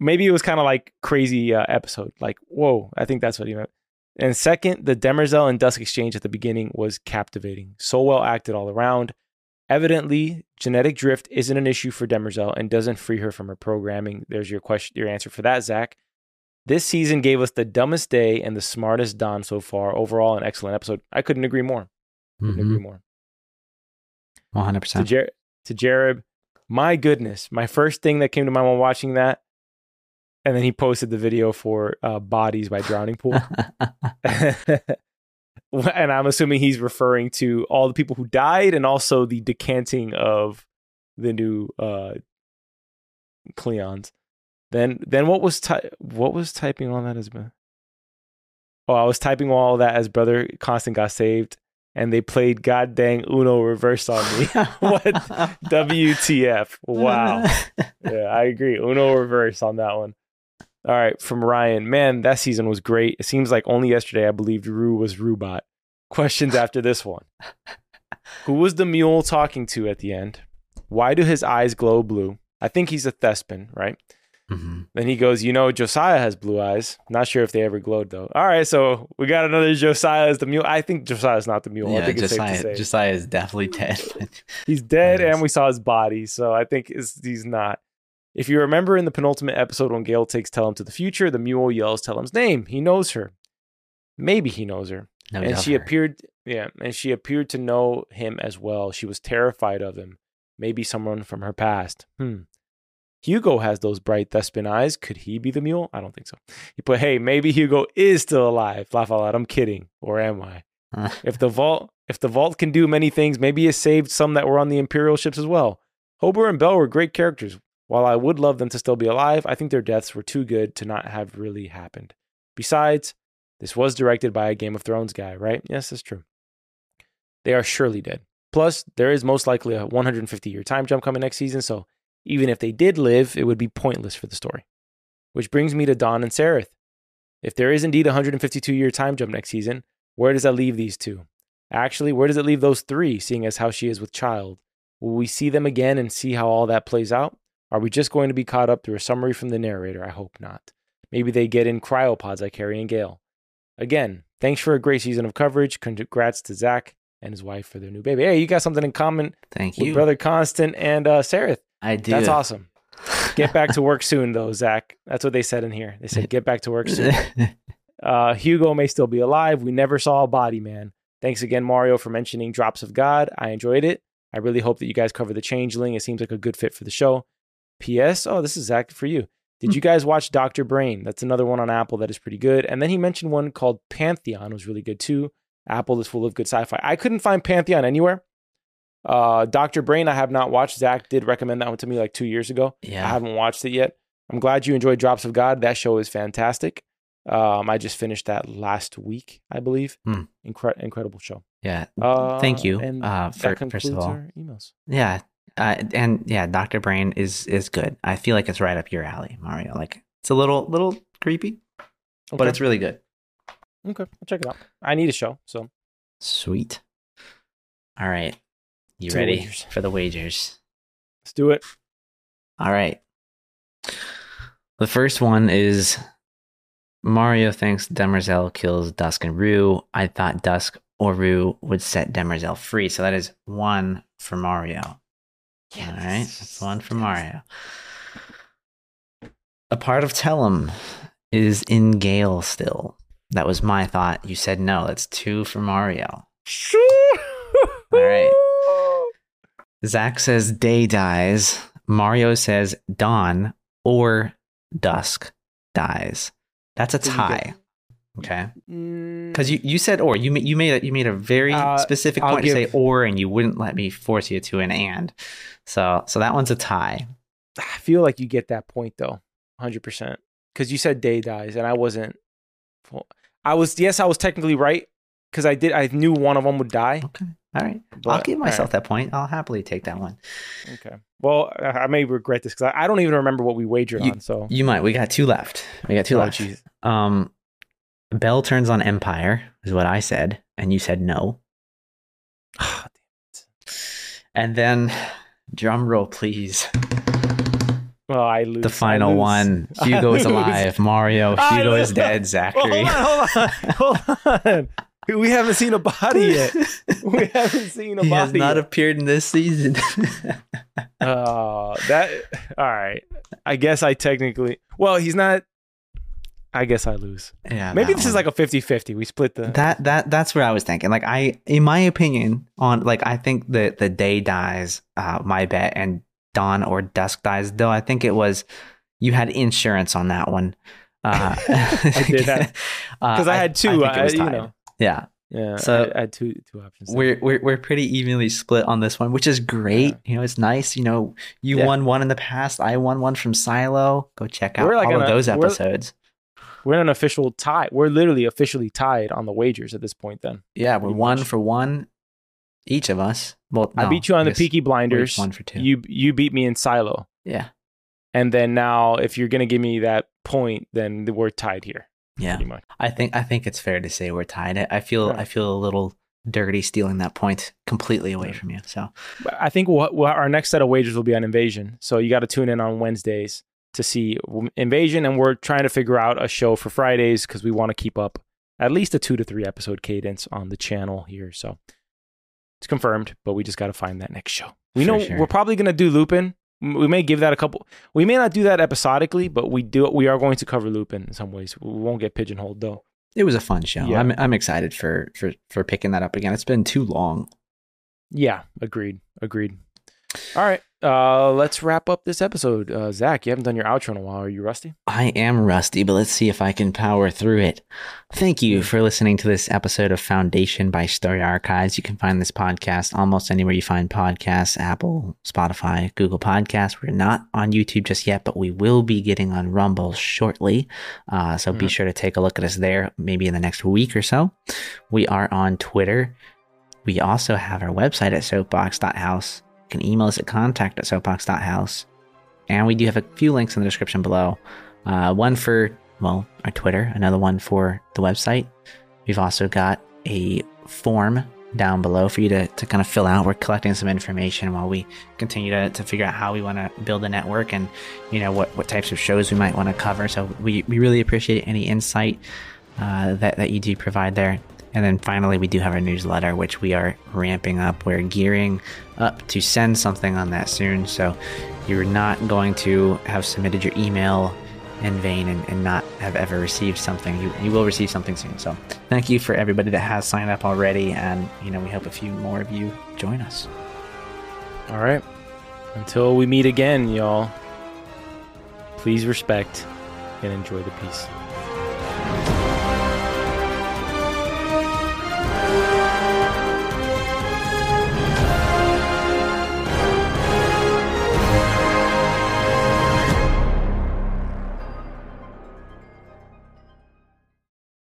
Maybe it was kind of like crazy uh, episode. Like, whoa, I think that's what he meant. And second, the Demerzel and Dusk exchange at the beginning was captivating. So well acted all around. Evidently, genetic drift isn't an issue for Demerzel and doesn't free her from her programming. There's your question, your answer for that, Zach. This season gave us the dumbest day and the smartest Dawn so far. Overall, an excellent episode. I couldn't agree more. Couldn't mm-hmm. agree more.
100%.
To, Jer- to Jared, my goodness, my first thing that came to mind while watching that, and then he posted the video for uh, Bodies by Drowning Pool. <laughs> <laughs> <laughs> <laughs> and I'm assuming he's referring to all the people who died and also the decanting of the new uh Cleons. Then then what was ty- what was typing all that as Oh, I was typing all that as brother Constant got saved and they played God dang Uno reverse on me. <laughs> what <laughs> WTF? Wow. yeah, I agree. Uno reverse on that one. All right, from Ryan. Man, that season was great. It seems like only yesterday I believed Rue was Rubot. Questions after <laughs> this one. Who was the mule talking to at the end? Why do his eyes glow blue? I think he's a Thespin, right? Mm-hmm. Then he goes, You know, Josiah has blue eyes. Not sure if they ever glowed, though. All right, so we got another Josiah as the mule. I think Josiah's not the mule.
Yeah,
I think
Josiah,
it's safe to say.
Josiah is definitely dead.
he's dead, <laughs> and we saw his body. So I think he's not. If you remember in the penultimate episode when Gaal takes Tellem to the future, the mule yells Tellem's name. He knows her. Maybe he knows her. No, and she her. appeared, yeah, and she appeared to know him as well. She was terrified of him. Maybe someone from her past. Hmm. Hugo has those bright Thespin eyes. Could he be the mule? I don't think so. He put, hey, maybe Hugo is still alive. Laugh out loud. I'm kidding. Or am I? <laughs> if the vault if the vault can do many things, maybe it saved some that were on the Imperial ships as well. Hober and Bel were great characters. While I would love them to still be alive, I think their deaths were too good to not have really happened. Besides, this was directed by a Game of Thrones guy, right? Yes, that's true. They are surely dead. Plus, there is most likely a 150 year time jump coming next season, so even if they did live, it would be pointless for the story. Which brings me to Dawn and Sareth. If there is indeed a 152 year time jump next season, where does that leave these two? Actually, where does it leave those three, seeing as how she is with child? Will we see them again and see how all that plays out? Are we just going to be caught up through a summary from the narrator? I hope not. Maybe they get in cryopods like Hari and Gaal. Again, thanks for a great season of coverage. Congrats to Zach and his wife for their new baby. Hey, you got something in common
Thank
with
you.
brother Constant and uh, Sareth.
I do.
That's awesome. <laughs> Get back to work soon, though, Zach. That's what they said in here. They said, get back to work soon. <laughs> Uh, Hugo may still be alive. We never saw a body, man. Thanks again, Mario, for mentioning Drops of God. I enjoyed it. I really hope that you guys cover the Changeling. It seems like a good fit for the show. P.S. Oh, this is Zach for you. Did you guys watch Dr. Brain? That's another one on Apple that is pretty good. And then he mentioned one called Pantheon was really good too. Apple is full of good sci-fi. I couldn't find Pantheon anywhere. Uh, Dr. Brain, I have not watched. Zach did recommend that one to me like two years ago.
Yeah.
I haven't watched it yet. I'm glad you enjoyed Drops of God. That show is fantastic. Um, I just finished that last week, I believe.
Mm.
Incre- incredible show.
Yeah. Uh, Thank you.
And
uh, for,
that
first of all,
emails.
Yeah. Uh, and yeah, Dr. Brain is is good. I feel like it's right up your alley, Mario. Like it's a little little creepy, okay. but it's really good.
Okay, I'll check it out. I need a show, so
sweet. All right, you ready for the wagers?
Let's do it.
All right. The first one is Mario thinks Demerzel kills Dusk and Rue. I thought Dusk or Rue would set Demerzel free. So that is one for Mario. Yes. All right. That's one for Mario. A part of Tellem is in Gaal still. That was my thought. You said no. That's two for Mario. All right. <laughs> Zach says day dies. Mario says dawn or dusk dies. That's a tie. Okay. Because mm. you, you said or you you made a, you made a very uh, specific point give, to say or and you wouldn't let me force you to an and. So so that one's a tie.
I feel like you get that point though, hundred percent. Because you said day dies and I wasn't. I was yes I was technically right because I did I knew one of them would die.
Okay. All right. But, I'll give myself right. that point. I'll happily take that one.
Okay. Well, I may regret this because I, I, don't even remember what we wagered
you,
on. So
you might. We got two left. We got two oh, left. Geez. Um, Bel turns on Empire is what I said, and you said no. Oh, <sighs> and then, drum roll, please.
Oh, I lose.
The final one. <laughs> Hugo is alive. Mario. Hugo is dead. <laughs> Zachary.
hold on. Hold on. Hold on. We haven't seen a body yet. <laughs> We haven't seen a
he
body. He
has not
yet.
appeared in this season.
uh, that. All right. I guess I technically. Well, he's not. I guess I lose.
Yeah.
Maybe this one. is like a 50-50. We split the
That that that's where I was thinking. Like I in my opinion on like I think that the day dies uh my bet and dawn or dusk dies though I think it was you had insurance on that one. Uh <laughs>
I did that. Because <laughs> uh, I had two, I, I you know.
Yeah.
Yeah.
So
I, I had two two options.
we're we're we're pretty evenly split on this one, which is great. You know, it's nice. You know, you
Yeah.
won one in the past. I won one from Silo. Go check out
like
all of
a-
those episodes.
We're in an official tie. We're literally officially tied on the wagers at this point. Then
Yeah, we're one
much.
for one, each of us. Well,
I beat you on the Peaky Blinders.
one for two.
You you beat me in Silo,
yeah,
and then now if you're gonna give me that point, then we're tied here.
yeah.
Pretty much.
I think I think it's fair to say we're tied. I- feel. I feel a little dirty stealing that point completely away from you. So
I think what our next set of wagers will be on Invasion. So you got to tune in on Wednesdays to see Invasion, and we're trying to figure out a show for Fridays because we want to keep up at least a two to three episode cadence on the channel here. So it's confirmed, but we just got to find that next show. We
For
know
sure.
we're probably going to do Lupin. We may give that a couple. We may not do that episodically, but we do. We are going to cover Lupin in some ways. We won't get pigeonholed though.
it was a fun show.
Yeah.
I'm I'm excited for for for picking that up again. It's been too long.
Yeah, agreed. Agreed. All right, uh, let's wrap up this episode. Uh, Zach, you haven't done your outro in a while. Are you rusty?
I am rusty, but let's see if I can power through it. Thank you for listening to this episode of Foundation by Story Archives. You can find this podcast almost anywhere you find podcasts Apple, Spotify, Google Podcasts. We're not on YouTube just yet, but we will be getting on Rumble shortly. Uh, so be
Mhm.
sure to take a look at us there maybe in the next week or so. We are on Twitter. We also have our website at soapbox.house. Can email us at contact at soapbox.house. And we do have a few links in the description below. Uh, one for, well, our Twitter, another one for the website. We've also got a form down below for you to, to kind of fill out. We're collecting some information while we continue to, to figure out how we want to build a network and, you know, what, what types of shows we might want to cover. So we, we really appreciate any insight uh, that, that you do provide there. And then finally, we do have our newsletter, which we are ramping up. We're gearing up to send something on that soon. So you're not going to have submitted your email in vain and, and not have ever received something. You, you will receive something soon. So thank you for everybody that has signed up already. And, you know, we hope a few more of you join us.
All right. Until we meet again, y'all. Please respect and enjoy the peace.